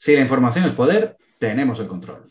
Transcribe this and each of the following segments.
Si la información es poder, tenemos el control.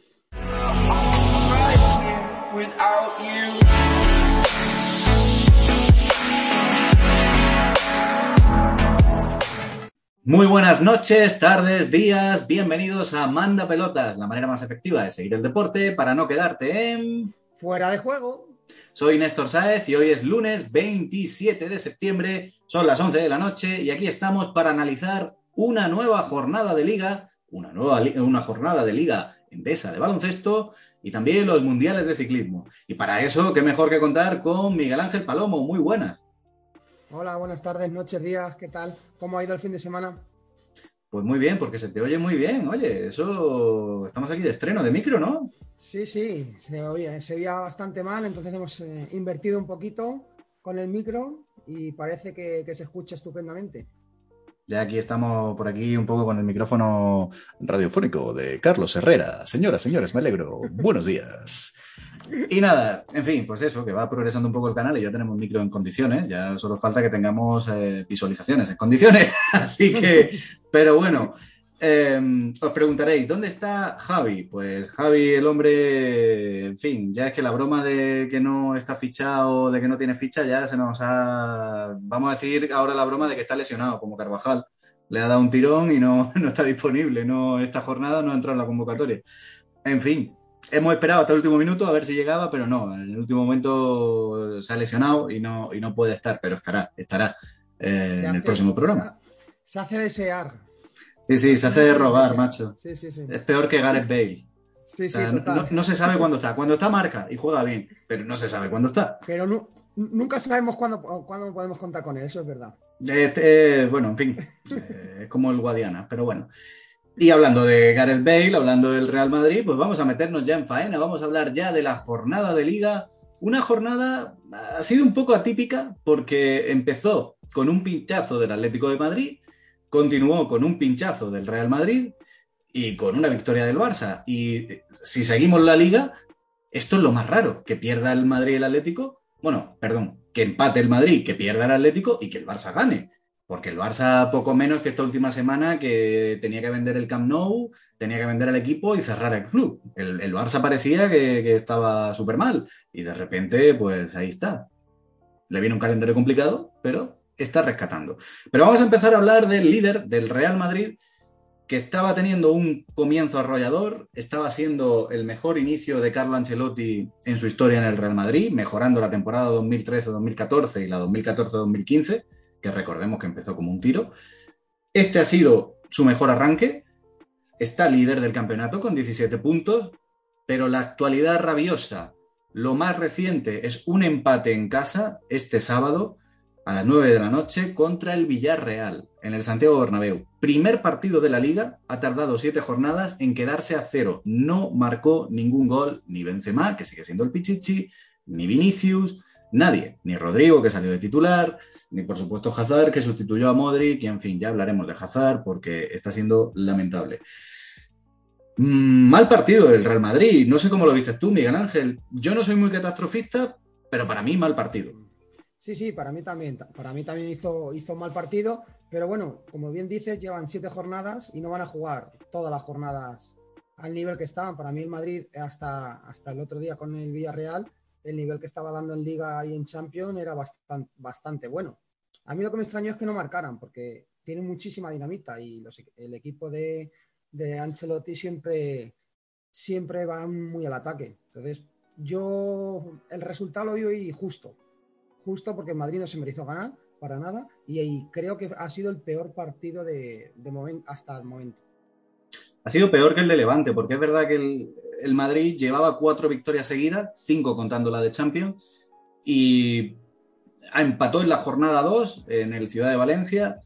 Muy buenas noches, tardes, días, bienvenidos a Manda Pelotas, la manera más efectiva de seguir el deporte para no quedarte en... Fuera de juego. Soy Néstor Sáez y hoy es lunes 27 de septiembre, son las 11 de la noche y aquí estamos para analizar una nueva jornada de liga, una, nueva una jornada de liga endesa de baloncesto y también los mundiales de ciclismo. Y para eso, qué mejor que contar con Miguel Ángel Palomo. Muy buenas. Hola, buenas tardes, noches, días, ¿qué tal? ¿Cómo ha ido el fin de semana? Pues muy bien, porque se te oye muy bien. Oye, eso. Estamos aquí de estreno de micro, ¿no? Sí, sí, se oía, se oía bastante mal, entonces hemos eh, invertido un poquito con el micro y parece que, que se escucha estupendamente. Ya aquí estamos por aquí un poco con el micrófono radiofónico de Carlos Herrera. Señoras, señores, me alegro. Buenos días. Y nada, en fin, pues eso, que va progresando un poco el canal y ya tenemos micro en condiciones, ya solo falta que tengamos eh, visualizaciones en condiciones, así que, pero bueno, eh, os preguntaréis, ¿dónde está Javi? Pues Javi, el hombre, en fin, ya es que la broma de que no está fichado, de que no tiene ficha, ya se nos ha, vamos a decir ahora la broma de que está lesionado, como Carvajal. Le ha dado un tirón y no, no está disponible, no, esta jornada no ha entrado en la convocatoria. En fin, hemos esperado hasta el último minuto a ver si llegaba, pero no, en el último momento se ha lesionado y no, y no puede estar, pero estará, estará eh, en el próximo programa. Se hace desear. Sí, sí, se hace de robar, macho. Sí, sí, sí. Es peor que Gareth Bale. Sí, sí, no, se sabe cuándo está. Cuando está marca y juega bien, pero no se sabe cuándo está. Pero nunca sabemos cuándo, cuándo, podemos contar con él, eso es verdad. Este, bueno, en fin, eh, es como el Guadiana, pero bueno. Y hablando de Gareth Bale, hablando del Real Madrid, pues vamos a meternos ya en faena, vamos a hablar ya de la jornada de liga. Una jornada ha sido un poco atípica porque empezó con un pinchazo del Atlético de Madrid, continuó con un pinchazo del Real Madrid y con una victoria del Barça. Y si seguimos la liga, esto es lo más raro, que pierda el Madrid y el Atlético. Bueno, perdón, que empate el Madrid, que pierda el Atlético y que el Barça gane. Porque el Barça, poco menos que esta última semana, que tenía que vender el Camp Nou, tenía que vender el equipo y cerrar el club. El, Barça parecía que, estaba súper mal. Y de repente, pues ahí está. Le viene un calendario complicado, pero está rescatando. Pero vamos a empezar a hablar del líder del Real Madrid, que estaba teniendo un comienzo arrollador, estaba siendo el mejor inicio de Carlo Ancelotti en su historia en el Real Madrid, mejorando la temporada 2013-2014 y la 2014-2015 que recordemos que empezó como un tiro. Este ha sido su mejor arranque, está líder del campeonato con 17 puntos, pero la actualidad rabiosa, lo más reciente es un empate en casa este sábado a las 9 de la noche contra el Villarreal en el Santiago Bernabéu. Primer partido de la liga, ha tardado siete jornadas en quedarse a cero. No marcó ningún gol ni Benzema, que sigue siendo el Pichichi, ni Vinicius, nadie, ni Rodrigo, que salió de titular, ni por supuesto Hazard, que sustituyó a Modric, y en fin, ya hablaremos de Hazard porque está siendo lamentable. Mm, mal partido del Real Madrid, no sé cómo lo viste tú, Miguel Ángel. Yo no soy muy catastrofista, pero para mí mal partido. Sí, sí, para mí también. Para mí también hizo, hizo mal partido, pero bueno, como bien dices, llevan siete jornadas y no van a jugar todas las jornadas al nivel que estaban. Para mí el Madrid hasta, hasta el otro día con el Villarreal el nivel que estaba dando en Liga y en Champions era bastante, bastante bueno. A mí lo que me extrañó es que no marcaran, porque tienen muchísima dinamita y el equipo de, de Ancelotti siempre, siempre va muy al ataque. Entonces, yo el resultado lo vi justo, justo porque Madrid no se mereció ganar para nada y, creo que ha sido el peor partido de, de hasta el momento ha sido peor que el de Levante, porque es verdad que el, Madrid llevaba cuatro victorias seguidas, cinco contando la de Champions, y empató en la jornada 2 en el Ciudad de Valencia,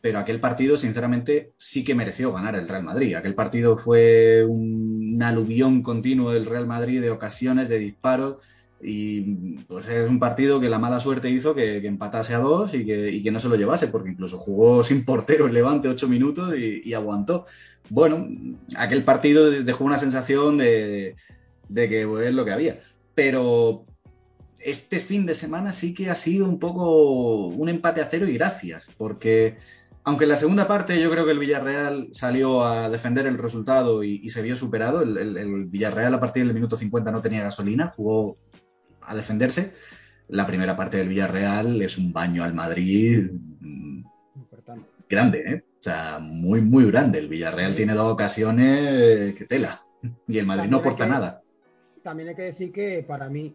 pero aquel partido, sinceramente, sí que mereció ganar el Real Madrid. Aquel partido fue un aluvión continuo del Real Madrid de ocasiones, de disparos, y pues es un partido que la mala suerte hizo que, empatase a dos y que, no se lo llevase, porque incluso jugó sin portero el Levante ocho minutos y, aguantó. Bueno, aquel partido dejó una sensación de, que es lo que había. Pero este fin de semana sí que ha sido un poco un empate a cero y gracias, porque Aunque en la segunda parte yo creo que el Villarreal salió a defender el resultado y, se vio superado. El, Villarreal a partir del minuto 50 no tenía gasolina, jugó a defenderse. La primera parte del Villarreal es un baño al Madrid mm, grande, ¿eh? O sea, muy, muy grande. El Villarreal tiene dos ocasiones que tela. Y el Madrid no aporta nada. También hay que decir que para mí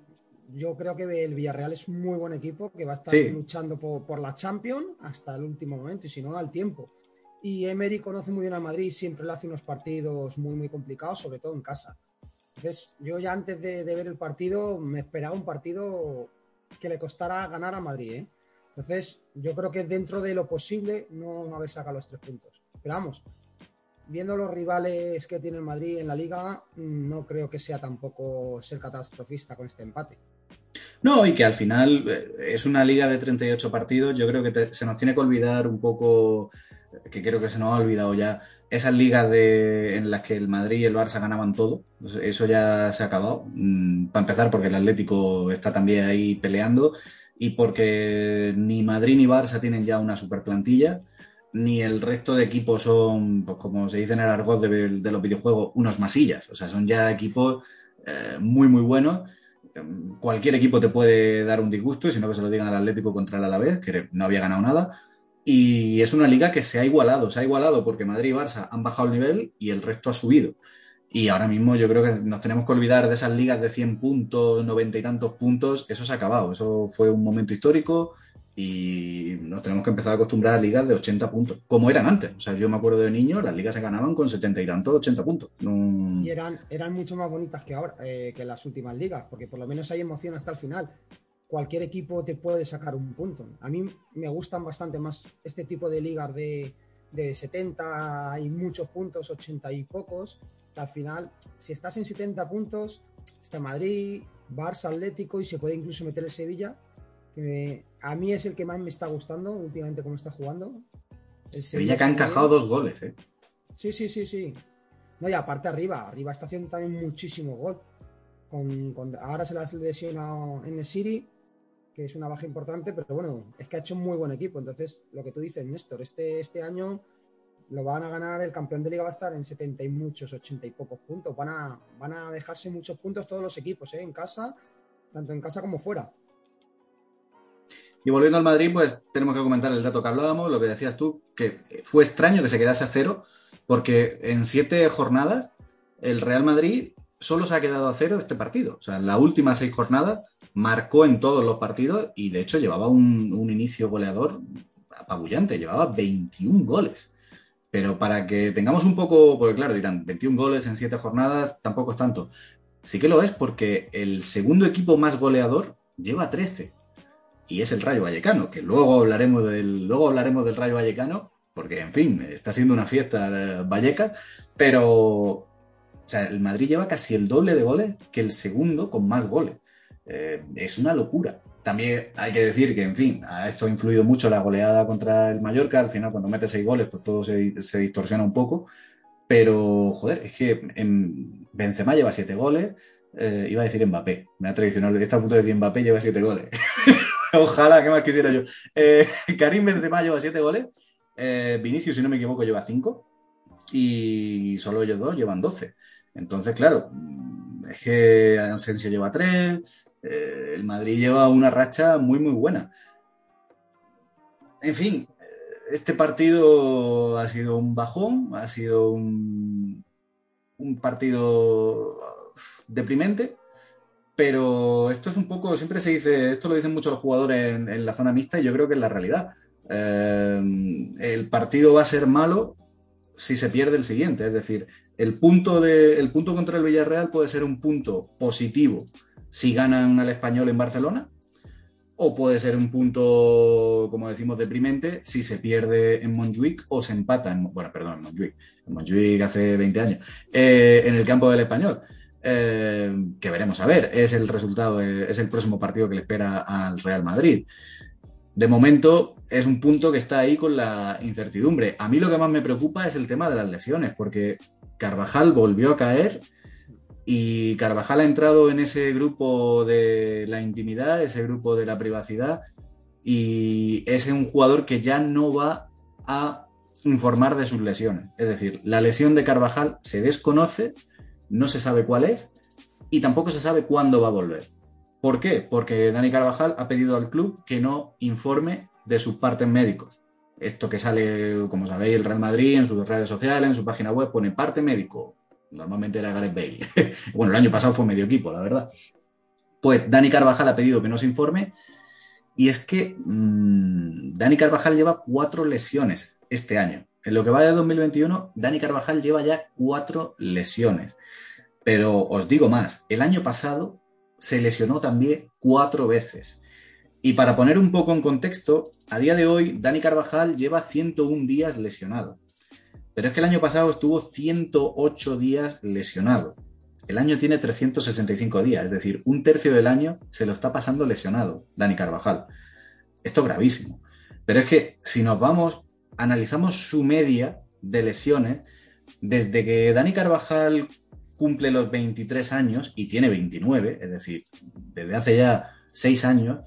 yo creo que el Villarreal es un muy buen equipo que va a estar luchando por, la Champions hasta el último momento y si no al tiempo. Y Emery conoce muy bien a Madrid, siempre le hace unos partidos muy, muy complicados, sobre todo en casa. Entonces, yo ya antes de, ver el partido me esperaba un partido que le costara ganar a Madrid. ¿eh? Entonces, yo creo que dentro de lo posible no haber sacado los tres puntos. Pero vamos, viendo los rivales que tiene Madrid en la liga, no creo que sea tampoco ser catastrofista con este empate. No, y que al final eh, es una liga de 38 partidos. Yo creo que se nos tiene que olvidar un poco, que creo que se nos ha olvidado ya, esas ligas de, en las que el Madrid y el Barça ganaban todo. Eso ya se ha acabado. Mm, para empezar, porque el Atlético está también ahí peleando y porque ni Madrid ni Barça tienen ya una super plantilla, ni el resto de equipos son, pues como se dice en el argot de, los videojuegos, unos masillas. O sea, son ya equipos eh, muy, muy buenos cualquier equipo te puede dar un disgusto, y si no que se lo digan al Atlético contra el Alavés, que no había ganado nada. Y es una liga que se ha igualado, se ha igualado porque Madrid y Barça han bajado el nivel y el resto ha subido. Y ahora mismo yo creo que nos tenemos que olvidar de esas ligas de 100 puntos, 90 y tantos puntos. Eso se ha acabado. Eso fue un momento histórico y nos tenemos que empezar a acostumbrar a ligas de 80 puntos, como eran antes. O sea, yo me acuerdo de niño, las ligas se ganaban con 70 y tantos, 80 puntos. Y eran, eran mucho más bonitas que ahora, eh, que las últimas ligas, porque por lo menos hay emoción hasta el final. Cualquier equipo te puede sacar un punto. A mí me gustan bastante más este tipo de ligas de, de 70 y muchos puntos, 80 y pocos, que al final, si estás en 70 puntos, está Madrid, Barça, Atlético y se puede incluso meter el Sevilla, que a mí es el que más me está gustando últimamente cómo está jugando. Sevilla que ha encajado dos goles, ¿eh? Sí, sí, sí, sí. No, y aparte arriba, arriba está haciendo también muchísimo gol. Con, ahora se la ha lesionado en el City, que es una baja importante, pero bueno, es que ha hecho un muy buen equipo. Entonces, lo que tú dices, Néstor, este, este año lo van a ganar, el campeón de liga va a estar en 70 y muchos, 80 y pocos puntos. Van a, van a dejarse muchos puntos todos los equipos, ¿eh? En casa, tanto en casa como fuera. Y volviendo al Madrid, pues tenemos que comentar el dato que hablábamos, lo que decías tú, que fue extraño que se quedase a cero, porque en siete jornadas el Real Madrid solo se ha quedado a cero este partido. O sea, las últimas seis jornadas marcó en todos los partidos y de hecho llevaba un, inicio goleador apabullante, llevaba 21 goles. Pero para que tengamos un poco, porque claro, dirán, 21 goles en siete jornadas tampoco es tanto. Sí que lo es porque el segundo equipo más goleador lleva 13 y es el Rayo Vallecano, que luego hablaremos del, luego hablaremos del Rayo Vallecano, porque en fin, está siendo una fiesta eh, Vallecas, pero sea, el Madrid lleva casi el doble de goles que el segundo con más goles. Eh, es una locura. También hay que decir que, en fin, a esto ha influido mucho la goleada contra el Mallorca. Al final, cuando mete seis goles, pues todo se, distorsiona un poco. Pero, joder, es que en Benzema lleva siete goles. Eh, iba a decir Mbappé. Me ha traicionado. Está a punto de decir Mbappé lleva siete goles. Ojalá, ¿qué más quisiera yo? Eh, Karim Benzema lleva 7 goles. Eh, Vinicius, si no me equivoco, lleva 5. Y solo ellos dos llevan 12. Entonces, claro, es que Asensio lleva 3. Eh, el Madrid lleva una racha muy, muy buena. En fin, este partido ha sido un bajón, ha sido un, partido deprimente pero esto es un poco, siempre se dice, esto lo dicen muchos los jugadores en, la zona mixta y yo creo que es la realidad. Eh, el partido va a ser malo si se pierde el siguiente, es decir, el punto, de, el punto contra el Villarreal puede ser un punto positivo si ganan al español en Barcelona, o puede ser un punto, como decimos, deprimente si se pierde en Montjuic o se empata en, bueno, perdón, en Montjuic, en Montjuic hace 20 años, eh, en el campo del español. Eh, que veremos a ver. Es el resultado, es el próximo partido que le espera al Real Madrid. De momento es un punto que está ahí con la incertidumbre. A mí lo que más me preocupa es el tema de las lesiones, porque Carvajal volvió a caer y Carvajal ha entrado en ese grupo de la intimidad, ese grupo de la privacidad, y es un jugador que ya no va a informar de sus lesiones. Es decir, la lesión de Carvajal se desconoce, no se sabe cuál es y tampoco se sabe cuándo va a volver. ¿Por qué? Porque Dani Carvajal ha pedido al club que no informe de sus partes médicos. Esto que sale, como sabéis, el Real Madrid en sus redes sociales, en su página web, pone parte médico. Normalmente era Gareth Bale. bueno, el año pasado fue medio equipo, la verdad. Pues Dani Carvajal ha pedido que no se informe y es que mmm, Dani Carvajal lleva cuatro lesiones este año. En lo que va de 2021, Dani Carvajal lleva ya cuatro lesiones. Pero os digo más, el año pasado se lesionó también cuatro veces. Y para poner un poco en contexto, a día de hoy Dani Carvajal lleva 101 días lesionado. Pero es que el año pasado estuvo 108 días lesionado. El año tiene 365 días, es decir, un tercio del año se lo está pasando lesionado Dani Carvajal. Esto es gravísimo. Pero es que si nos vamos analizamos su media de lesiones desde que Dani Carvajal cumple los 23 años y tiene 29, es decir, desde hace ya 6 años,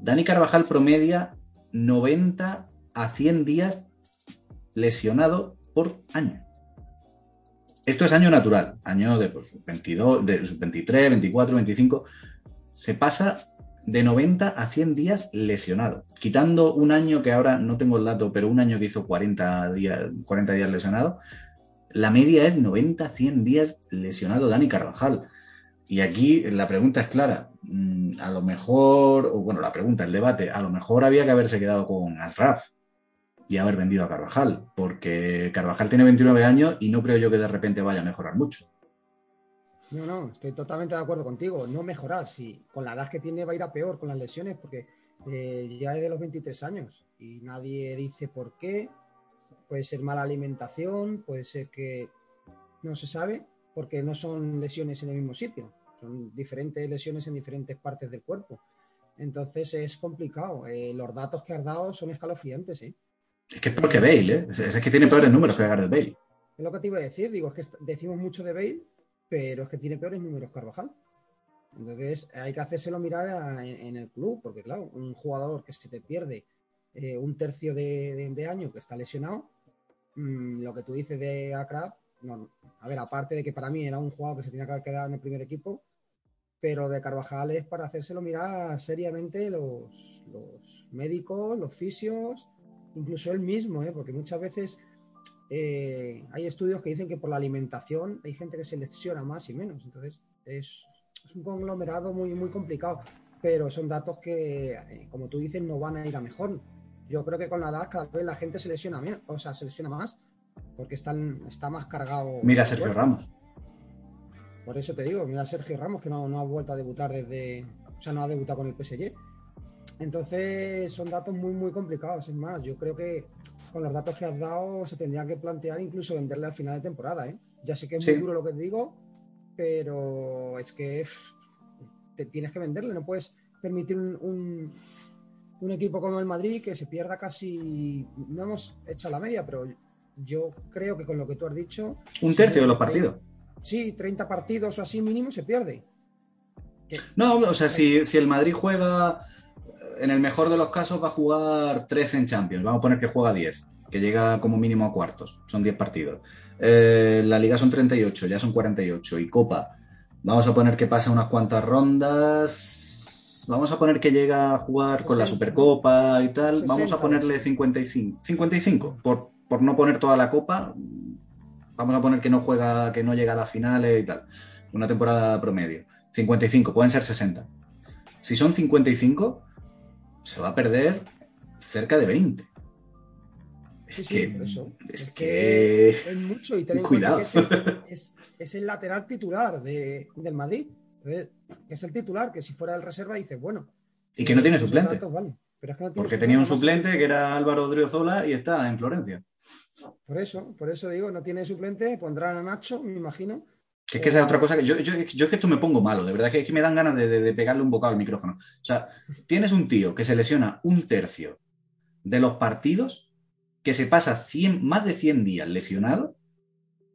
Dani Carvajal promedia 90 a 100 días lesionado por año. Esto es año natural, año de, pues, 22, de 23, 24, 25. Se pasa de 90 a 100 días lesionado. Quitando un año que ahora no tengo el dato, pero un año que hizo 40 días, 40 días lesionado, la media es 90 a 100 días lesionado Dani Carvajal. Y aquí la pregunta es clara. Mm, a lo mejor, o bueno, la pregunta, el debate, a lo mejor había que haberse quedado con Asraf y haber vendido a Carvajal, porque Carvajal tiene 29 años y no creo yo que de repente vaya a mejorar mucho. No, no, estoy totalmente de acuerdo contigo. No mejorar, si con la edad que tiene va a ir a peor con las lesiones, porque eh, ya es de los 23 años y nadie dice por qué. Puede ser mala alimentación, puede ser que no se sabe, porque no son lesiones en el mismo sitio, son diferentes lesiones en diferentes partes del cuerpo. Entonces es complicado. Eh, los datos que has dado son escalofriantes, ¿eh? Es que es porque Bale, ¿eh? Es que tiene peores números que Gareth Bale. Es lo que te iba a decir, digo, es que decimos mucho de Bale, pero es que tiene peores números Carvajal. Entonces hay que hacérselo mirar en, el club, porque claro, un jugador que se te pierde eh, un tercio de, año que está lesionado, mm, lo que tú dices de Akrab, no, a ver, aparte de que para mí era un jugador que se tenía que haber quedado en el primer equipo, pero de Carvajal es para hacérselo mirar seriamente los, médicos, los fisios, incluso él mismo, ¿eh? porque muchas veces eh, hay estudios que dicen que por la alimentación hay gente que se lesiona más y menos. Entonces, es, un conglomerado muy, muy complicado. Pero son datos que, eh, como tú dices, no van a ir a mejor. Yo creo que con la edad cada vez la gente se lesiona o se lesiona más, porque están, está más cargado. Mira a Sergio Ramos. Por eso te digo, mira a Sergio Ramos, que no, no ha vuelto a debutar desde. O sea, no ha debutado con el PSG. Entonces, son datos muy, muy complicados. Es más, yo creo que con los datos que has dado, se tendría que plantear incluso venderle al final de temporada. ¿eh? Ya sé que es muy duro lo que te digo, pero es que te tienes que venderle, no puedes permitir un, un, equipo como el Madrid que se pierda casi, no hemos hecho la media, pero yo creo que con lo que tú has dicho... Un tercio de los partidos. Sí, 30 partidos o así mínimo se pierde. No, o sea, si, si el Madrid juega en el mejor de los casos va a jugar 13 en Champions. Vamos a poner que juega 10, que llega como mínimo a cuartos. Son 10 partidos. Eh, la liga son 38, ya son 48. Y Copa, vamos a poner que pasa unas cuantas rondas. Vamos a poner que llega a jugar con la Supercopa y tal. vamos a ponerle 55. 55, por, por no poner toda la Copa. Vamos a poner que no juega, que no llega a las finales y tal. Una temporada promedio. 55, pueden ser 60. Si son 55, se va a perder cerca de 20. Es que, Es, que, es mucho y cuidado. es, el, lateral titular de, del Madrid. Es el titular que si fuera el reserva dice bueno. Y que no tiene suplente. Porque tenía un suplente que era Álvaro Driozola y está en Florencia. Por eso, por eso digo, no tiene suplente, pondrán a Nacho, me imagino, que es que esa es otra cosa que yo, yo, yo, es que esto me pongo malo, de verdad que, que me dan ganas de, pegarle un bocado al micrófono. O sea, tienes un tío que se lesiona un tercio de los partidos, que se pasa 100, más de 100 días lesionado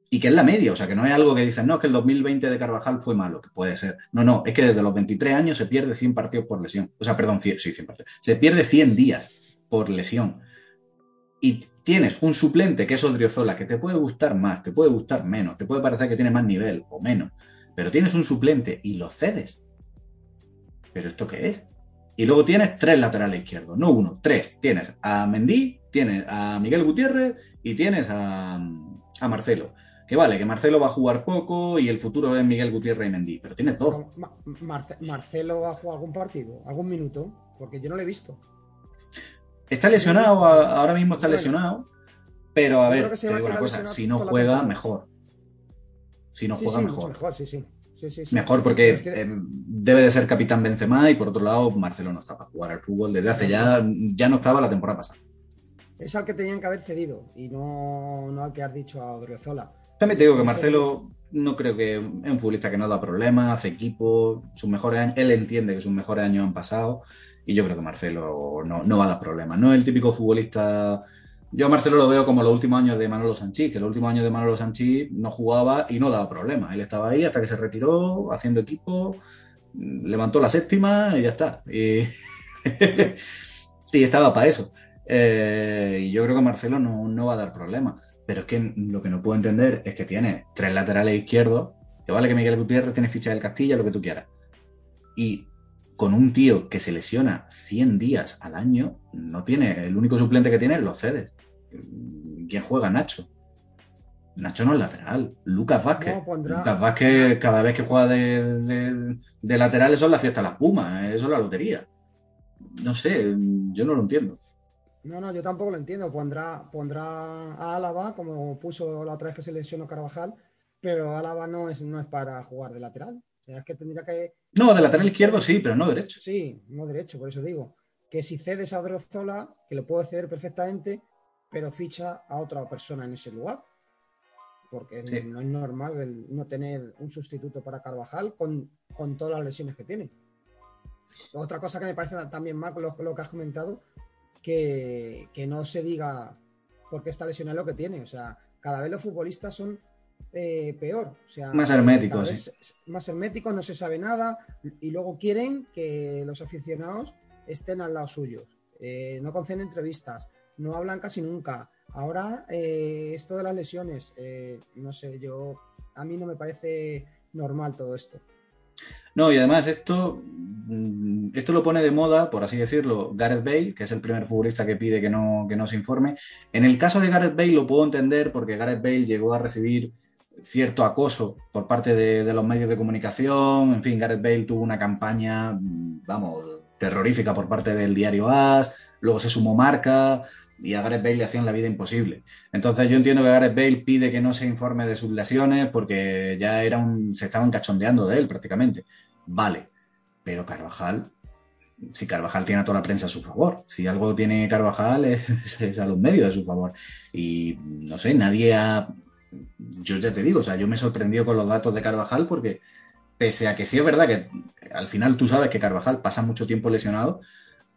y que es la media, o sea, que no es algo que dicen, no, que el 2020 de Carvajal fue malo, que puede ser. No, no, es que desde los 23 años se pierde 100 partidos por lesión. O sea, perdón, 100, sí, 100 partidos. Se pierde 100 días por lesión. Y tienes un suplente que es Odriozola, que te puede gustar más, te puede gustar menos, te puede parecer que tiene más nivel o menos, pero tienes un suplente y lo cedes. ¿Pero esto qué es? Y luego tienes tres laterales izquierdos, no uno, tres. Tienes a Mendy, tienes a Miguel Gutiérrez y tienes a, Marcelo. Que vale, que Marcelo va a jugar poco y el futuro es Miguel Gutiérrez y Mendy, pero tienes dos. Marcelo ha jugado algún partido, algún minuto, porque yo no lo he visto. Está lesionado, ahora mismo está lesionado, pero a ver, te digo una cosa, si no juega, mejor. Si no juega, mejor. Mejor, sí, sí. Mejor porque eh, debe de ser capitán Benzema y por otro lado Marcelo no está para jugar al fútbol desde hace ya, ya no estaba la temporada pasada. Es al que tenían que haber cedido y no, no al que has dicho a Odriozola. También te digo que Marcelo no creo que es un futbolista que no da problemas, hace equipo, sus mejores años, él entiende que sus mejores años han pasado y yo creo que Marcelo no, no va a dar problemas. No es el típico futbolista yo a Marcelo lo veo como los últimos años de Manolo Sanchís, que los últimos años de Manolo Sanchís no jugaba y no daba problemas. Él estaba ahí hasta que se retiró, haciendo equipo, levantó la séptima y ya está. Y, estaba para eso. Eh, y yo creo que Marcelo no, va a dar problemas. Pero es que lo que no puedo entender es que tiene tres laterales izquierdos, que vale que Miguel Gutiérrez tiene ficha del Castilla, lo que tú quieras. Y con un tío que se lesiona 100 días al año, no tiene, el único suplente que tiene es los cedes. ¿Quién juega? Nacho. Nacho no es lateral. Lucas Vázquez. Lucas Vázquez, cada vez que juega de, lateral, eso es la fiesta de las Pumas, eso es la lotería. No sé, yo no lo entiendo. No, no, yo tampoco lo entiendo. Pondrá, pondrá a Álava, como puso la otra vez que se lesionó Carvajal, pero Álava no es, no es para jugar de lateral. Es que tendría que. No, de lateral izquierdo sí, pero no derecho. Sí, no derecho, por eso digo. Que si cedes a Odriozola, que lo puede ceder perfectamente, pero ficha a otra persona en ese lugar. Porque no es normal no tener un sustituto para Carvajal con, todas las lesiones que tiene. Otra cosa que me parece también mal, lo, lo que has comentado, que, no se diga por qué está lesionado lo que tiene. O sea, cada vez los futbolistas son eh, peor. O sea, más herméticos. Más herméticos, no se sabe nada y luego quieren que los aficionados estén al lado suyo. Eh, no conceden entrevistas, no hablan casi nunca. Ahora, eh, esto de las lesiones, no sé, yo, a mí no me parece normal todo esto. No, y además esto, mm, esto lo pone de moda, por así decirlo, Gareth Bale, que es el primer futbolista que pide que no, que no se informe. En el caso de Gareth Bale lo puedo entender porque Gareth Bale llegó a recibir cierto acoso por parte de, los medios de comunicación. En fin, Gareth Bale tuvo una campaña, mm, vamos, terrorífica por parte del diario AS, luego se sumó Marca, y a Gareth Bale le hacían la vida imposible. Entonces yo entiendo que Gareth Bale pide que no se informe de sus lesiones porque ya era un, se estaban cachondeando de él prácticamente. Vale, pero Carvajal, si Carvajal tiene a toda la prensa a su favor, si algo tiene Carvajal es, a los medios a su favor. Y no sé, nadie ha... Yo ya te digo, o sea, yo me sorprendió con los datos de Carvajal porque pese a que sí es verdad que al final tú sabes que Carvajal pasa mucho tiempo lesionado,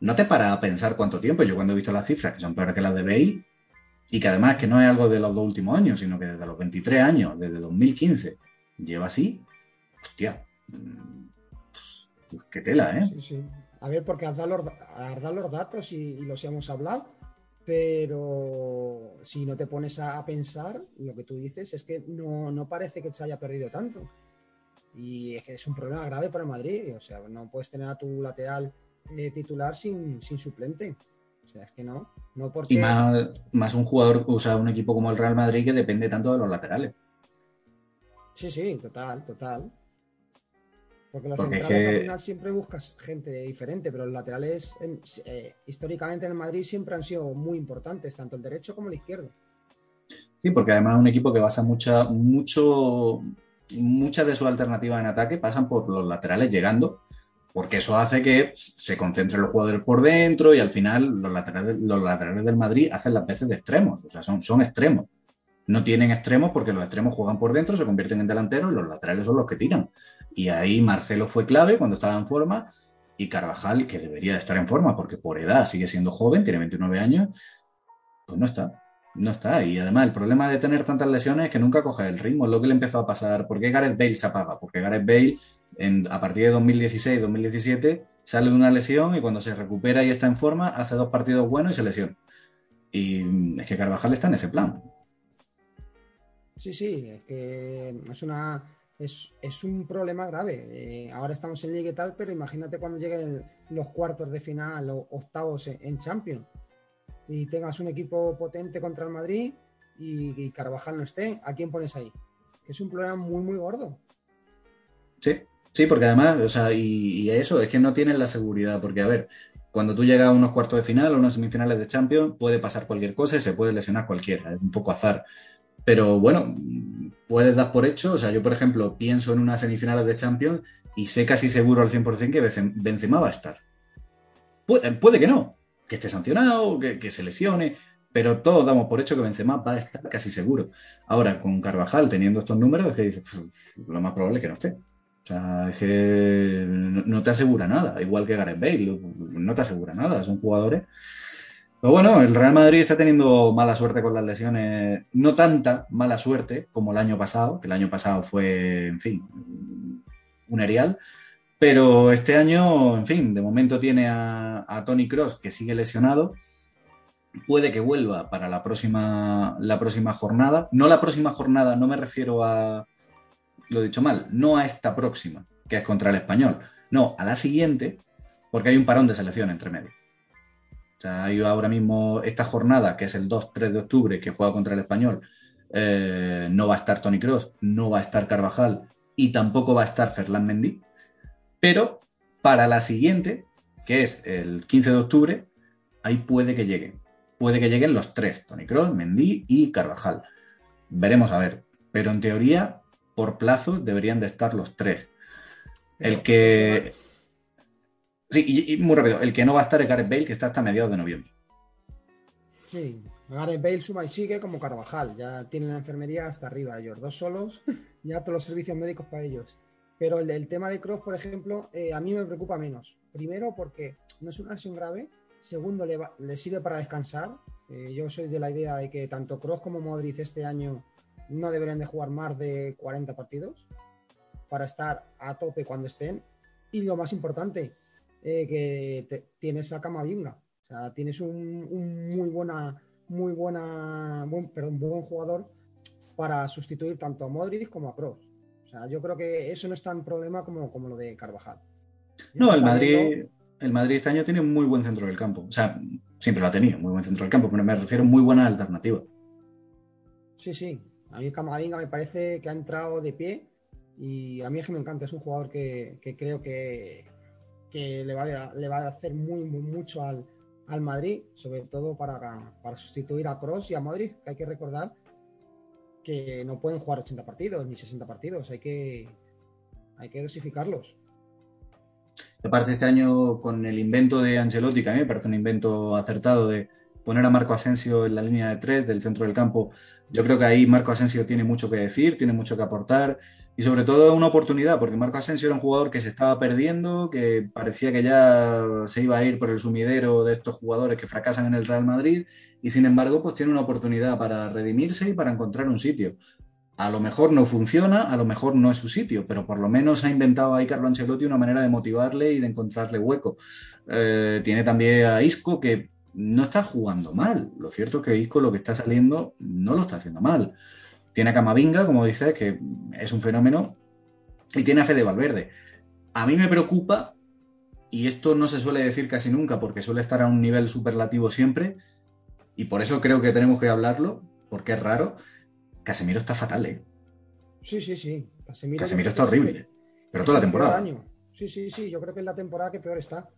no te para a pensar cuánto tiempo. Yo cuando he visto las cifras, que son peores que las de Bale, y que además que no es algo de los dos últimos años, sino que desde los 23 años, desde 2015, lleva así, hostia, pues qué tela, ¿eh? Sí, sí. A ver, porque has dado los, datos y, los hemos hablado, pero si no te pones a, pensar, lo que tú dices es que no, no parece que se haya perdido tanto. Y es que es un problema grave para Madrid. O sea, no puedes tener a tu lateral titular sin, suplente. O sea, es que no. no porque... Y más, más un jugador, o sea, un equipo como el Real Madrid que depende tanto de los laterales. Sí, sí, total, total. Porque los centrales al final siempre buscas gente diferente, pero los laterales eh, históricamente en el Madrid siempre han sido muy importantes, tanto el derecho como el izquierdo. Sí, porque además es un equipo que basa mucha, mucho, muchas de sus alternativas en ataque pasan por los laterales llegando porque eso hace que se concentren los jugadores por dentro y al final los laterales, los laterales del Madrid hacen las veces de extremos, o sea, son, son extremos. No tienen extremos porque los extremos juegan por dentro, se convierten en delanteros y los laterales son los que tiran. Y ahí Marcelo fue clave cuando estaba en forma y Carvajal, que debería de estar en forma porque por edad sigue siendo joven, tiene 29 años, pues no está. No está. Y además el problema de tener tantas lesiones es que nunca coge el ritmo. Lo que le empezó a pasar. ¿Por qué Gareth Bale se apaga? Porque Gareth Bale a partir de 2016-2017 sale de una lesión y cuando se recupera y está en forma hace dos partidos buenos y se lesiona. Y es que Carvajal está en ese plan. Sí, sí, es que es una es, un problema grave. Eh, ahora estamos en Liga y tal, pero imagínate cuando lleguen los cuartos de final o octavos en, Champions y tengas un equipo potente contra el Madrid y, Carvajal no esté, ¿a quién pones ahí? Es un problema muy, muy gordo. Sí, sí, porque además, o sea, y, eso, es que no tienen la seguridad, porque a ver, cuando tú llegas a unos cuartos de final o unas semifinales de Champions, puede pasar cualquier cosa y se puede lesionar cualquiera, es un poco azar. Pero bueno, puedes dar por hecho, o sea, yo por ejemplo pienso en unas semifinales de Champions y sé casi seguro al 100% que Benzema va a estar. Puede, que no, que esté sancionado, que, se lesione, pero todos damos por hecho que Benzema va a estar casi seguro. Ahora, con Carvajal teniendo estos números, es que dices, lo más probable es que no esté. O sea, es que no te asegura nada, igual que Gareth Bale, no te asegura nada, son jugadores pero bueno, el Real Madrid está teniendo mala suerte con las lesiones, no tanta mala suerte como el año pasado, que el año pasado fue, en fin, un erial, pero este año, en fin, de momento tiene a, Tony Cross que sigue lesionado, puede que vuelva para la próxima, la próxima jornada, no la próxima jornada, no me refiero a, lo he dicho mal, no a esta próxima, que es contra el español, no, a la siguiente, porque hay un parón de selección entre medio sea, hay ahora mismo esta jornada, que es el 2-3 de octubre, que juega contra el español, eh, no va a estar Tony Cross, no va a estar Carvajal y tampoco va a estar Ferland Mendy. Pero para la siguiente, que es el 15 de octubre, ahí puede que lleguen. Puede que lleguen los tres, Tony Cross, Mendy y Carvajal. Veremos a ver. Pero en teoría, por plazo, deberían de estar los tres. El que, Sí, y, muy rápido, el que no va a estar es Gareth Bale, que está hasta mediados de noviembre. Sí, Gareth Bale suma y sigue como Carvajal, ya tienen la enfermería hasta arriba ellos, dos solos, ya todos los servicios médicos para ellos. Pero el, tema de Cross, por ejemplo, eh, a mí me preocupa menos. Primero porque no es una lesión grave, segundo le, sirve para descansar. Eh, yo soy de la idea de que tanto Cross como Modric este año no deberían de jugar más de 40 partidos para estar a tope cuando estén. Y lo más importante, eh, que tienes a Camavinga. O sea, tienes un, muy buena, muy buena, buen, perdón, buen jugador para sustituir tanto a Modric como a Kroos. O sea, yo creo que eso no es tan problema como, como lo de Carvajal. No, el Madrid, el Madrid este año tiene un muy buen centro del campo. O sea, siempre lo ha tenido, muy buen centro del campo, pero me refiero a muy buena alternativa. Sí, sí. A mí Camavinga me parece que ha entrado de pie y a mí es que me encanta. Es un jugador que creo que, que le va a, le va a hacer muy, muy mucho al, al Madrid, sobre todo para, para sustituir a Cross y a Madrid, que hay que recordar que no pueden jugar 80 partidos ni 60 partidos, hay que, hay que dosificarlos. Aparte, este año con el invento de Ancelotti, que a mí me parece un invento acertado de poner a Marco Asensio en la línea de tres del centro del campo, yo creo que ahí Marco Asensio tiene mucho que decir, tiene mucho que aportar y sobre todo una oportunidad, porque Marco Asensio era un jugador que se estaba perdiendo, que parecía que ya se iba a ir por el sumidero de estos jugadores que fracasan en el Real Madrid, y sin embargo, pues tiene una oportunidad para redimirse y para encontrar un sitio. A lo mejor no funciona, a lo mejor no es su sitio, pero por lo menos ha inventado ahí Carlo Ancelotti una manera de motivarle y de encontrarle hueco. Eh, tiene también a Isco que no está jugando mal. Lo cierto es que Isco lo que está saliendo no lo está haciendo mal. Tiene a Camavinga, como dices, que es un fenómeno, y tiene a Fede Valverde. A mí me preocupa, y esto no se suele decir casi nunca, porque suele estar a un nivel superlativo siempre, y por eso creo que tenemos que hablarlo, porque es raro. Casemiro está fatal, ¿eh? Sí, sí, sí. Casemiro, está horrible. Pero toda la temporada. Sí, sí, sí. Yo creo que es la temporada que peor está.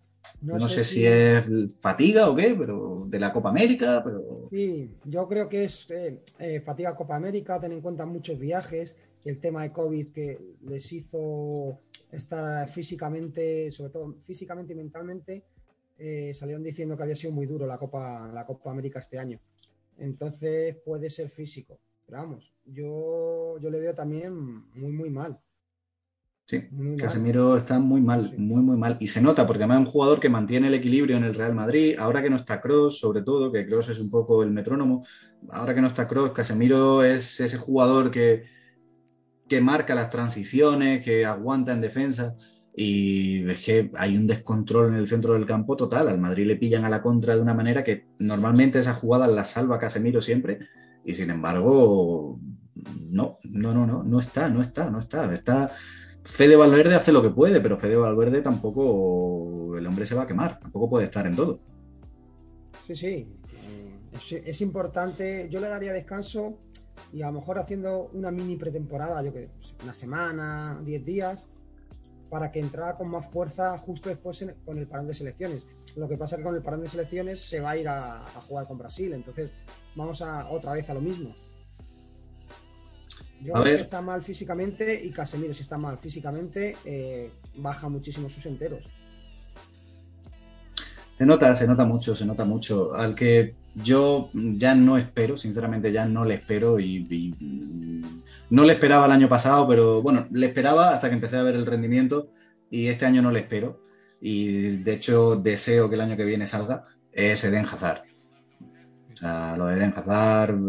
No, sé, si... es fatiga o qué, pero de la Copa América, pero... Sí, yo creo que es eh, eh, fatiga Copa América, ten en cuenta muchos viajes, el tema de COVID que les hizo estar físicamente, sobre todo físicamente y mentalmente, eh, salieron diciendo que había sido muy duro la Copa, la Copa América este año. Entonces puede ser físico. Pero vamos, yo, yo le veo también muy, muy mal. Sí, Casemiro está muy mal, muy, muy mal. Y se nota, porque además es un jugador que mantiene el equilibrio en el Real Madrid. Ahora que no está Cross, sobre todo, que Cross es un poco el metrónomo. Ahora que no está Cross, Casemiro es ese jugador que, que marca las transiciones, que aguanta en defensa. Y es que hay un descontrol en el centro del campo total. Al Madrid le pillan a la contra de una manera que normalmente esa jugada la salva Casemiro siempre. Y sin embargo, no, no, no, no, no está, no está, no está. Está. Fede Valverde hace lo que puede, pero Fede Valverde tampoco. El hombre se va a quemar, tampoco puede estar en todo. Sí, sí. Eh, es, importante. Yo le daría descanso y a lo mejor haciendo una mini pretemporada, yo que una semana, 10 días, para que entrara con más fuerza justo después con el parón de selecciones. Lo que pasa es que con el parón de selecciones se va a ir a, jugar con Brasil, entonces vamos a otra vez a lo mismo. Yo creo que está mal físicamente y Casemiro, si está mal físicamente, eh, baja muchísimo sus enteros. Se nota, se nota mucho, se nota mucho. Al que yo ya no espero, sinceramente ya no le espero y, no le esperaba el año pasado, pero bueno, le esperaba hasta que empecé a ver el rendimiento y este año no le espero. Y de hecho deseo que el año que viene salga, es Eden Hazard. O sea, lo de Eden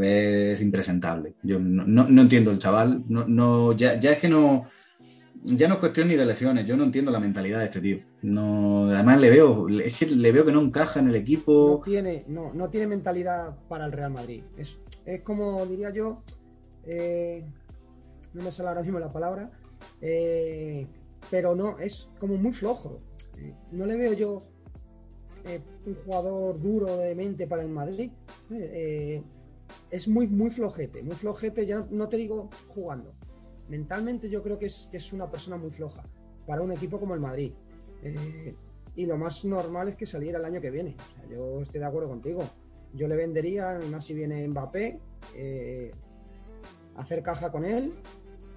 es impresentable. Yo no, entiendo el chaval, no, no, ya, ya es que no, ya no es cuestión ni de lesiones, yo no entiendo la mentalidad de este tío. No, además le veo, es que le veo que no encaja en el equipo. No tiene, no, no tiene mentalidad para el Real Madrid. Es, es como diría yo, eh, no me sale ahora mismo la palabra, eh, pero no, es como muy flojo. No le veo yo eh, un jugador duro de mente para el Madrid. Es muy, muy flojete, muy flojete, ya no te digo jugando, mentalmente yo creo que es, es una persona muy floja para un equipo como el Madrid. Eh, y lo más normal es que saliera el año que viene. yo estoy de acuerdo contigo. Yo le vendería, más si viene Mbappé, eh, hacer caja con él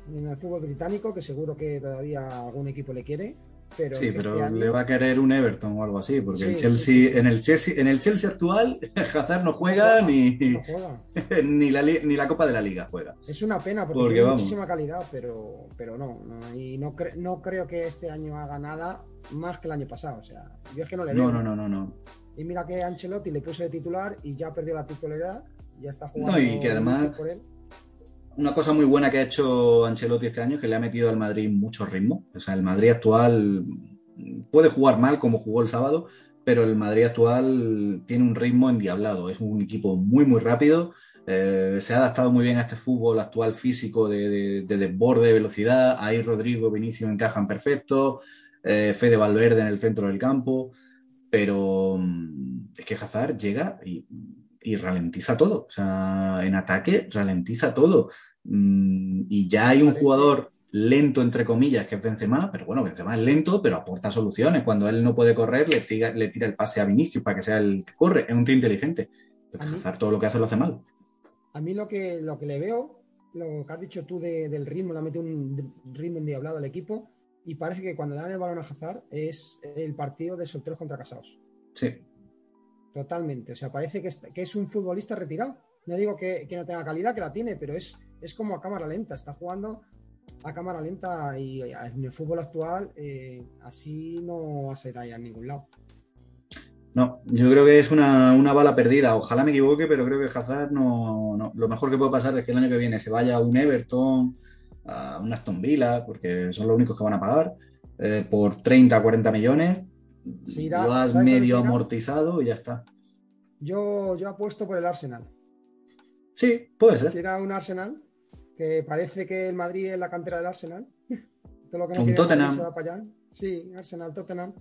en el fútbol británico, que seguro que todavía algún equipo le quiere sí, este pero le va a querer un Everton o algo así, porque el Chelsea, en el Chelsea, en el Chelsea actual, Hazard no juega, ni, ni, la, ni la Copa de la Liga juega. Es una pena porque, tiene muchísima calidad, pero, pero no, y no, no creo que este año haga nada más que el año pasado. O sea, yo es que no le veo. No, no, no, no, Y mira que Ancelotti le puso de titular y ya perdió la titularidad, ya está jugando. No, y que además por él una cosa muy buena que ha hecho Ancelotti este año es que le ha metido al Madrid mucho ritmo. O sea, el Madrid actual puede jugar mal como jugó el sábado, pero el Madrid actual tiene un ritmo endiablado. Es un equipo muy, muy rápido. Eh, se ha adaptado muy bien a este fútbol actual físico de, desborde, de velocidad. Ahí Rodrigo y Vinicio encajan perfecto. Eh, Fede Valverde en el centro del campo. Pero mm, es que Hazard llega y y ralentiza todo. O sea, en ataque ralentiza todo. Mm, y ya hay un jugador lento, entre comillas, que es Benzema, pero bueno, Benzema es lento, pero aporta soluciones. Cuando él no puede correr, le tira, le tira el pase a Vinicius para que sea el que corre. Es un tío inteligente. Pero todo lo que hace lo hace mal. A mí lo que, lo que le veo, lo que has dicho tú del ritmo, le ha metido un ritmo endiablado al equipo y parece que cuando le dan el balón a Hazard es el partido de solteros contra casados. Sí. Totalmente. O sea, parece que es, un futbolista retirado. No digo que, no tenga calidad, que la tiene, pero es, es como a cámara lenta. Está jugando a cámara lenta y en el fútbol actual eh, así no va a ser ahí a ningún lado. No, yo creo que es una, bala perdida. Ojalá me equivoque, pero creo que Hazard no, no, Lo mejor que puede pasar es que el año que viene se vaya a un Everton, a un Aston Villa, porque son los únicos que van a pagar, eh, por 30, 40 millones lo has medio amortizado y ya está. Yo, yo apuesto por el Arsenal. Sí, puede ser. Si un Arsenal, que parece que el Madrid es la cantera del Arsenal. Todo lo que un Tottenham. Se va para allá. Sí, Arsenal, Tottenham.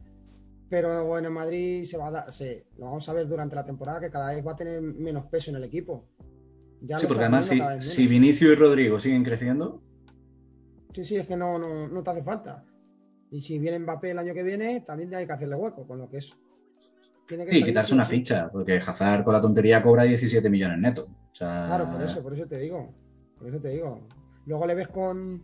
Pero bueno, en Madrid se va a dar, lo vamos a ver durante la temporada que cada vez va a tener menos peso en el equipo. Ya sí, porque además si, si, Vinicio y Rodrigo siguen creciendo. Sí, sí, es que no, no, no te hace falta. Y si viene Mbappé el año que viene, también hay que hacerle hueco, con lo que es. sí, quitarse una ficha, porque Hazard con la tontería cobra 17 millones netos. Claro, por eso, por eso te digo. Por eso te digo. Luego le ves con,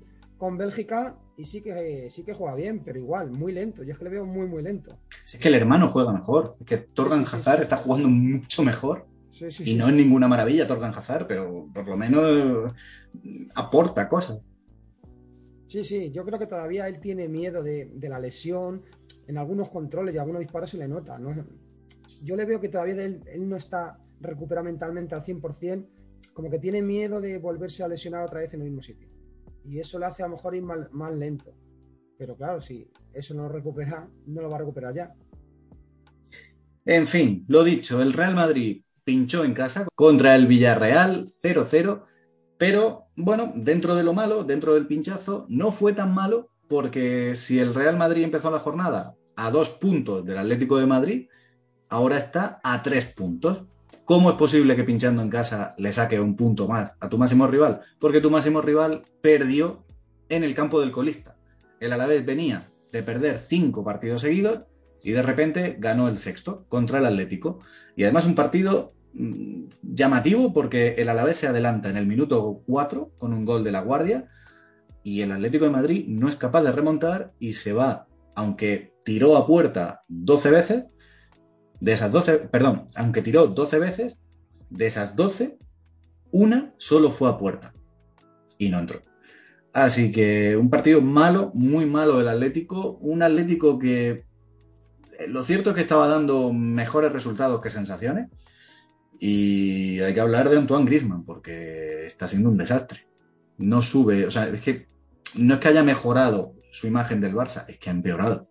Bélgica y sí que sí que juega bien, pero igual, muy lento. Yo es que le veo muy, muy lento. es que el hermano juega mejor. Es que Torgan Hazard está jugando mucho mejor. y no es ninguna maravilla Torgan Hazard, pero por lo menos aporta cosas. Sí, sí, yo creo que todavía él tiene miedo de, la lesión. En algunos controles y algunos disparos se le nota. Yo le veo que todavía él, no está recuperado mentalmente al 100%, como que tiene miedo de volverse a lesionar otra vez en el mismo sitio. Y eso le hace a lo mejor ir más, lento. Pero claro, si eso no lo recupera, no lo va a recuperar ya. En fin, lo dicho, el Real Madrid pinchó en casa contra el Villarreal 0-0, pero bueno, dentro de lo malo, dentro del pinchazo, no fue tan malo porque si el Real Madrid empezó la jornada a dos puntos del Atlético de Madrid, ahora está a tres puntos. ¿Cómo es posible que pinchando en casa le saque un punto más a tu máximo rival? Porque tu máximo rival perdió en el campo del colista. El Alavés venía de perder cinco partidos seguidos y de repente ganó el sexto contra el Atlético. Y además un partido llamativo porque el Alavés se adelanta en el minuto 4 con un gol de la Guardia y el Atlético de Madrid no es capaz de remontar y se va, aunque tiró a puerta 12 veces, de esas 12, perdón, aunque tiró 12 veces, de esas 12, una solo fue a puerta y no entró. Así que un partido malo, muy malo del Atlético, un Atlético que eh, lo cierto es que estaba dando mejores resultados que sensaciones y hay que hablar de Antoine Grisman porque está siendo un desastre. No sube, o sea, es que no es que haya mejorado su imagen del Barça, es que ha empeorado.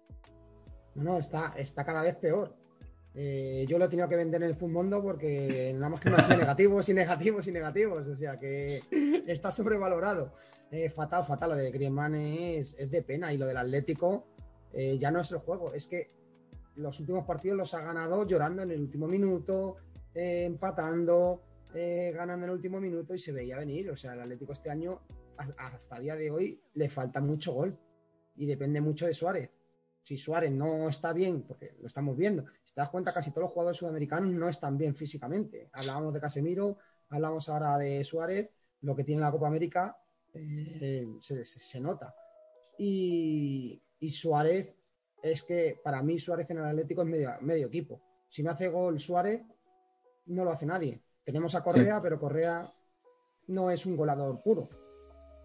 No, no, está, está cada vez peor. Eh, yo lo he tenido que vender en el Mundo porque nada más que me hace negativos y negativos y negativos. O sea que está sobrevalorado. Eh, fatal, fatal. Lo de Griezmann es, de pena. Y lo del Atlético eh, ya no es el juego. Es que los últimos partidos los ha ganado llorando en el último minuto, empatando, ganando en el último minuto y se veía venir. O sea, el Atlético este año, hasta el día de hoy, le falta mucho gol. Y depende mucho de Suárez si Suárez no está bien, porque lo estamos viendo, si te das cuenta, casi todos los jugadores sudamericanos no están bien físicamente. Hablábamos de Casemiro, hablamos ahora de Suárez, lo que tiene la Copa América eh, se, nota. Y, Suárez, es que para mí Suárez en el Atlético es medio, medio equipo. Si no hace gol Suárez, no lo hace nadie. Tenemos a Correa, pero Correa no es un golador puro.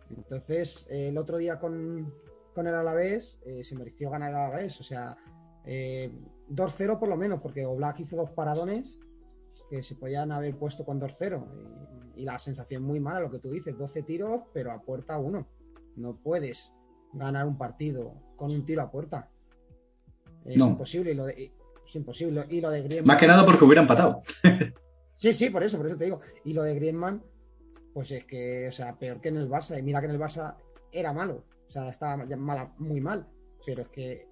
Entonces, el otro día con, con el Alavés, eh, se mereció ganar el Alavés. O sea, 2-0 eh, por lo menos, porque Oblak hizo dos paradones que se podían haber puesto con 2-0. Y, la sensación muy mala, lo que tú dices, 12 tiros, pero a puerta uno. No puedes ganar un partido con un tiro a puerta. Es imposible. Y lo de, es imposible. Y lo de Griezmann. Más que nada porque hubiera empatado. sí, sí, por eso, por eso te digo. Y lo de Griezmann, pues es que, o sea, peor que en el Barça. Y mira que en el Barça era malo. O sea, estaba mala, muy mal. Pero es que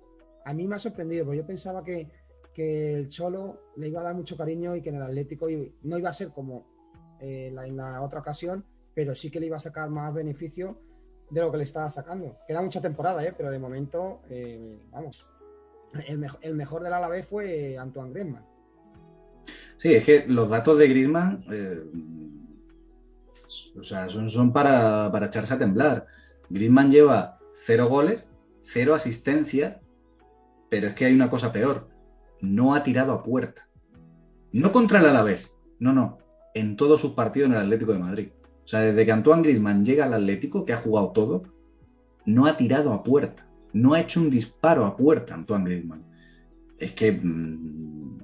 a mí me ha sorprendido, porque yo pensaba que, el Cholo le iba a dar mucho cariño y que en el Atlético no iba a ser como eh, en la otra ocasión, pero sí que le iba a sacar más beneficio de lo que le estaba sacando. Queda mucha temporada, ¿eh? pero de momento, eh, vamos, el, mejor del Alavés fue Antoine Griezmann. Sí, es que los datos de Griezmann eh, o sea, son, son para, para, echarse a temblar. Griezmann lleva cero goles, cero asistencias, pero es que hay una cosa peor. No ha tirado a puerta. No contra el Alavés, no, no. En todos sus partidos en el Atlético de Madrid. O sea, desde que Antoine Griezmann llega al Atlético, que ha jugado todo, no ha tirado a puerta. No ha hecho un disparo a puerta Antoine Griezmann. Es que... Mm,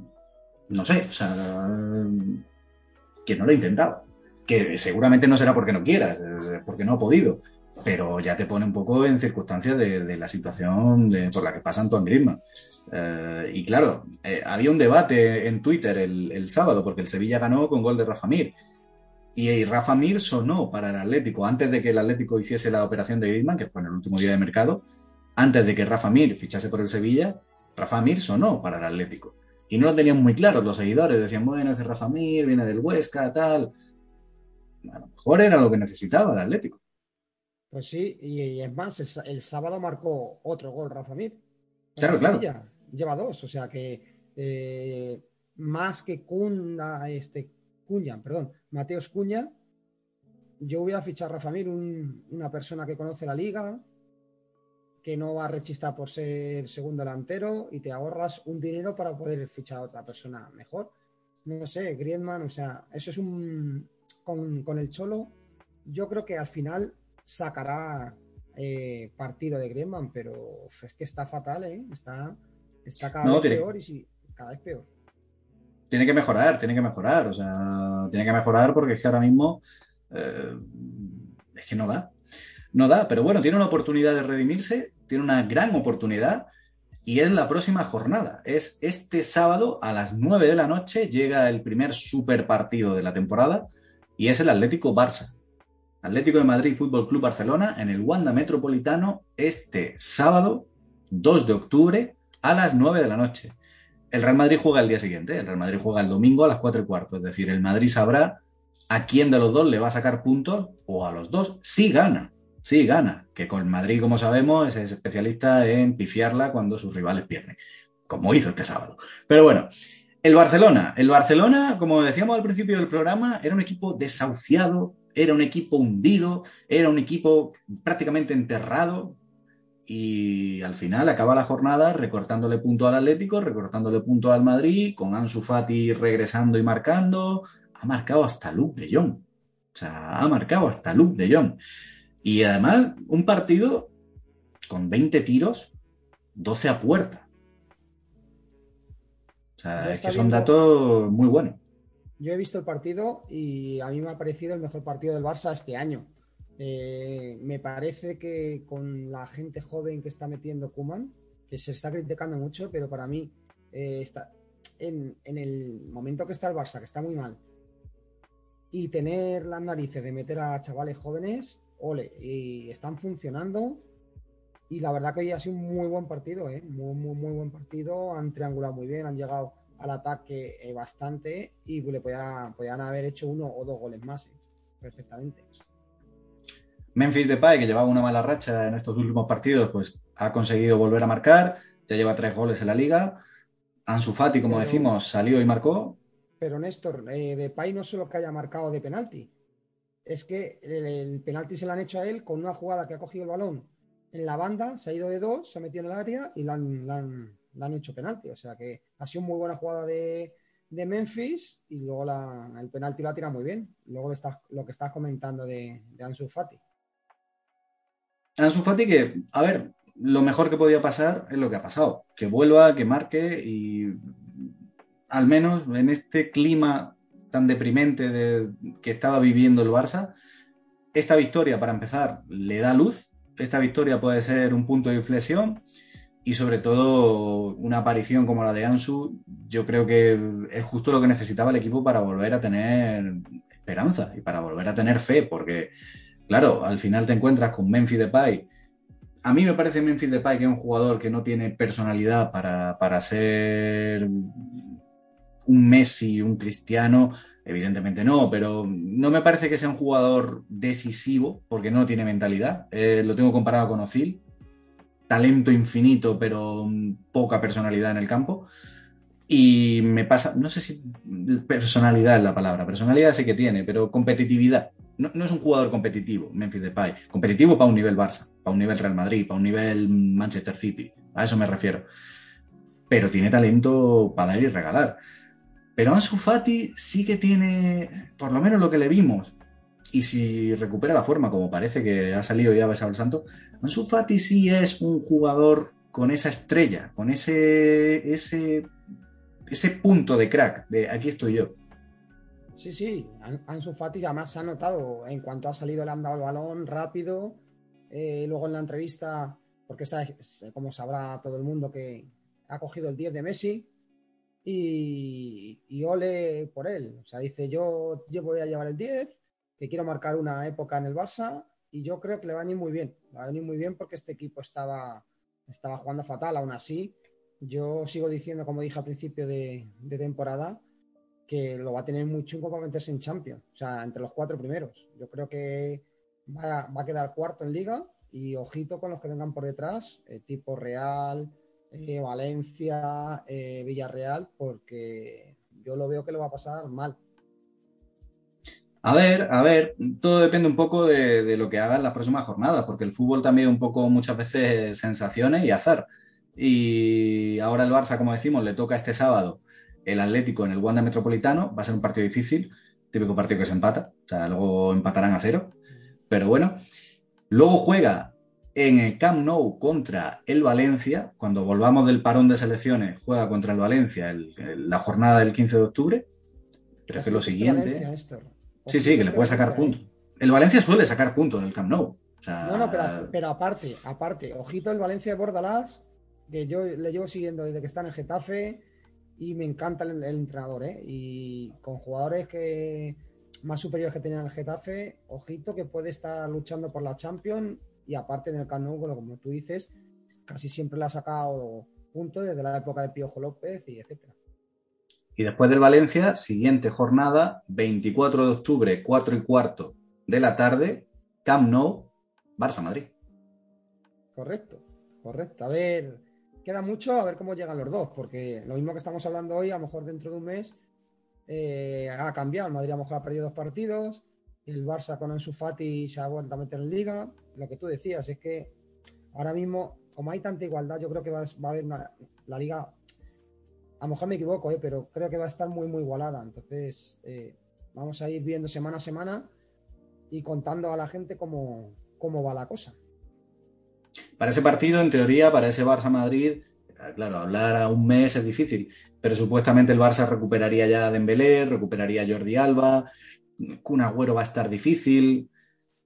no sé, o sea... Que no lo ha intentado. Que seguramente no será porque no quieras, porque no ha podido pero ya te pone un poco en circunstancias de, la situación por la que pasa Antoine Griezmann. Eh, y claro, eh, había un debate en Twitter el, sábado, porque el Sevilla ganó con gol de Rafa Mir. Y, Rafa Mir sonó para el Atlético, antes de que el Atlético hiciese la operación de Griezmann, que fue en el último día de mercado, antes de que Rafa Mir fichase por el Sevilla, Rafa Mir sonó para el Atlético. Y no lo tenían muy claro los seguidores, decían, bueno, es que Rafa Mir viene del Huesca, tal. A lo mejor era lo que necesitaba el Atlético. Pues sí, y, es más, el, sábado marcó otro gol Rafa Mir. Claro, claro. Lleva dos, o sea que eh, más que Cunda, este, Cuña, perdón, Mateos Cuña, yo voy a fichar a Rafa Mir, una persona que conoce la liga, que no va a rechistar por ser segundo delantero y te ahorras un dinero para poder fichar a otra persona mejor. No sé, Griezmann, o sea, eso es un. Con, con el Cholo, yo creo que al final sacará eh, partido de Griezmann, pero es que está fatal, ¿eh? Está, está cada vez peor y sí, cada vez peor. Tiene que mejorar, tiene que mejorar, o sea, tiene que mejorar porque es que ahora mismo eh, es que no da. no da, pero bueno, tiene una oportunidad de redimirse, tiene una gran oportunidad y es la próxima jornada. Es este sábado a las 9 de la noche llega el primer super partido de la temporada y es el Atlético Barça. Atlético de Madrid Fútbol Club Barcelona en el Wanda Metropolitano este sábado 2 de octubre a las 9 de la noche. El Real Madrid juega el día siguiente, el Real Madrid juega el domingo a las 4 y cuarto, es decir, el Madrid sabrá a quién de los dos le va a sacar puntos o a los dos si gana. Sí, gana, que con Madrid, como sabemos, es especialista en pifiarla cuando sus rivales pierden, como hizo este sábado. Pero bueno, el Barcelona, el Barcelona, como decíamos al principio del programa, era un equipo desahuciado, era un equipo hundido, era un equipo prácticamente enterrado, y al final acaba la jornada recortándole punto al Atlético, recortándole punto al Madrid, con Ansu Fati regresando y marcando, ha marcado hasta Luke de Jong. O sea, ha marcado hasta Luke de Jong. Y además, un partido con 20 tiros, 12 a puerta. O sea, es que son datos muy buenos. Yo he visto el partido y a mí me ha parecido el mejor partido del Barça este año. Eh, me parece que con la gente joven que está metiendo Kuman, que se está criticando mucho, pero para mí eh, está en, el momento que está el Barça, que está muy mal, y tener las narices de meter a chavales jóvenes, ole, y están funcionando. Y la verdad que hoy ha sido un muy buen partido, ¿eh? muy, muy, muy buen partido. Han triangulado muy bien, han llegado al ataque eh, bastante y le podían, haber hecho uno o dos goles más, perfectamente. Memphis Depay, que llevaba una mala racha en estos últimos partidos, pues ha conseguido volver a marcar, ya lleva tres goles en la liga. Ansu Fati, como decimos, salió y marcó. Pero Néstor, eh, Depay no solo que haya marcado de penalti, es que el, penalti se lo han hecho a él con una jugada que ha cogido el balón en la banda, se ha ido de dos, se ha metido en el área y le han, hecho penalti. O sea que ha sido muy buena jugada de, Memphis y luego el penalti lo ha tirado muy bien. Luego lo que estás comentando de, de Ansu Fati. Ansu Fati que, a ver, lo mejor que podía pasar es lo que ha pasado. Que vuelva, que marque y al menos en este clima tan deprimente de, que estaba viviendo el Barça, esta victoria, para empezar, le da luz. Esta victoria puede ser un punto de inflexión y sobre todo una aparición como la de Ansu, yo creo que es justo lo que necesitaba el equipo para volver a tener esperanza y para volver a tener fe, porque Claro, al final te encuentras con Memphis Depay. A mí me parece Memphis Depay que es un jugador que no tiene personalidad para, ser un Messi, un Cristiano. Evidentemente no, pero no me parece que sea un jugador decisivo porque no tiene mentalidad. Eh, lo tengo comparado con Ozil. Talento infinito, pero poca personalidad en el campo. Y me pasa, no sé si personalidad es la palabra, personalidad sí que tiene, pero competitividad no, es un jugador competitivo, Memphis Depay. Competitivo para un nivel Barça, para un nivel Real Madrid, para un nivel Manchester City. A eso me refiero. Pero tiene talento para dar y regalar. Pero Ansu Fati sí que tiene, por lo menos lo que le vimos, y si recupera la forma, como parece que ha salido ya besado el santo, Ansu Fati sí es un jugador con esa estrella, con ese, ese, ese punto de crack, de aquí estoy yo. Sí, sí, Ansu Fati además se ha notado en cuanto ha salido, le han dado el balón rápido. Eh, luego en la entrevista, porque como sabrá todo el mundo, que ha cogido el 10 de Messi y, y ole por él. O sea, dice: Yo, yo voy a llevar el 10, que quiero marcar una época en el Barça y yo creo que le va a venir muy bien. Va a venir muy bien porque este equipo estaba, estaba jugando fatal. Aún así, yo sigo diciendo, como dije al principio de temporada, que lo va a tener muy chungo para meterse en Champions, o sea, entre los cuatro primeros. Yo creo que va, a quedar cuarto en liga y ojito con los que vengan por detrás, eh, tipo Real, eh, Valencia, eh, Villarreal, porque yo lo veo que lo va a pasar mal. A ver, a ver, todo depende un poco de, lo que hagan las próximas jornadas, porque el fútbol también un poco muchas veces sensaciones y azar. Y ahora el Barça, como decimos, le toca este sábado el Atlético en el Wanda Metropolitano. Va a ser un partido difícil, típico partido que se empata, o sea, luego empatarán a cero. Pero bueno, luego juega en el Camp Nou contra el Valencia. Cuando volvamos del parón de selecciones, juega contra el Valencia la jornada del 15 de octubre. Pero es que lo siguiente. sí, sí, que le puede sacar puntos. El Valencia suele sacar puntos en el Camp Nou. no, no, pero, aparte, aparte, ojito el Valencia de Bordalás, que yo le llevo siguiendo desde que está en el Getafe y me encanta el, entrenador, ¿eh? Y con jugadores que más superiores que tenían el Getafe, ojito que puede estar luchando por la Champions y aparte en el Camp como tú dices, casi siempre le ha sacado puntos desde la época de Piojo López y etcétera. Y después del Valencia, siguiente jornada, 24 de octubre, 4 y cuarto de la tarde, Camp Nou, Barça-Madrid. Correcto, correcto. A ver, queda mucho a ver cómo llegan los dos, porque lo mismo que estamos hablando hoy, a lo mejor dentro de un mes eh, ha cambiado. El Madrid a lo mejor ha perdido dos partidos, el Barça con Ansu Fati se ha vuelto a meter en liga. Lo que tú decías es que ahora mismo, como hay tanta igualdad, yo creo que va, a haber la liga, a lo mejor me equivoco, eh, pero creo que va a estar muy, muy igualada. Entonces, eh, vamos a ir viendo semana a semana y contando a la gente cómo, cómo va la cosa. Para ese partido, en teoría, para ese Barça-Madrid, claro, hablar a un mes es difícil, pero supuestamente el Barça recuperaría ya a Dembélé, recuperaría Jordi Alba, Kun Agüero va a estar difícil,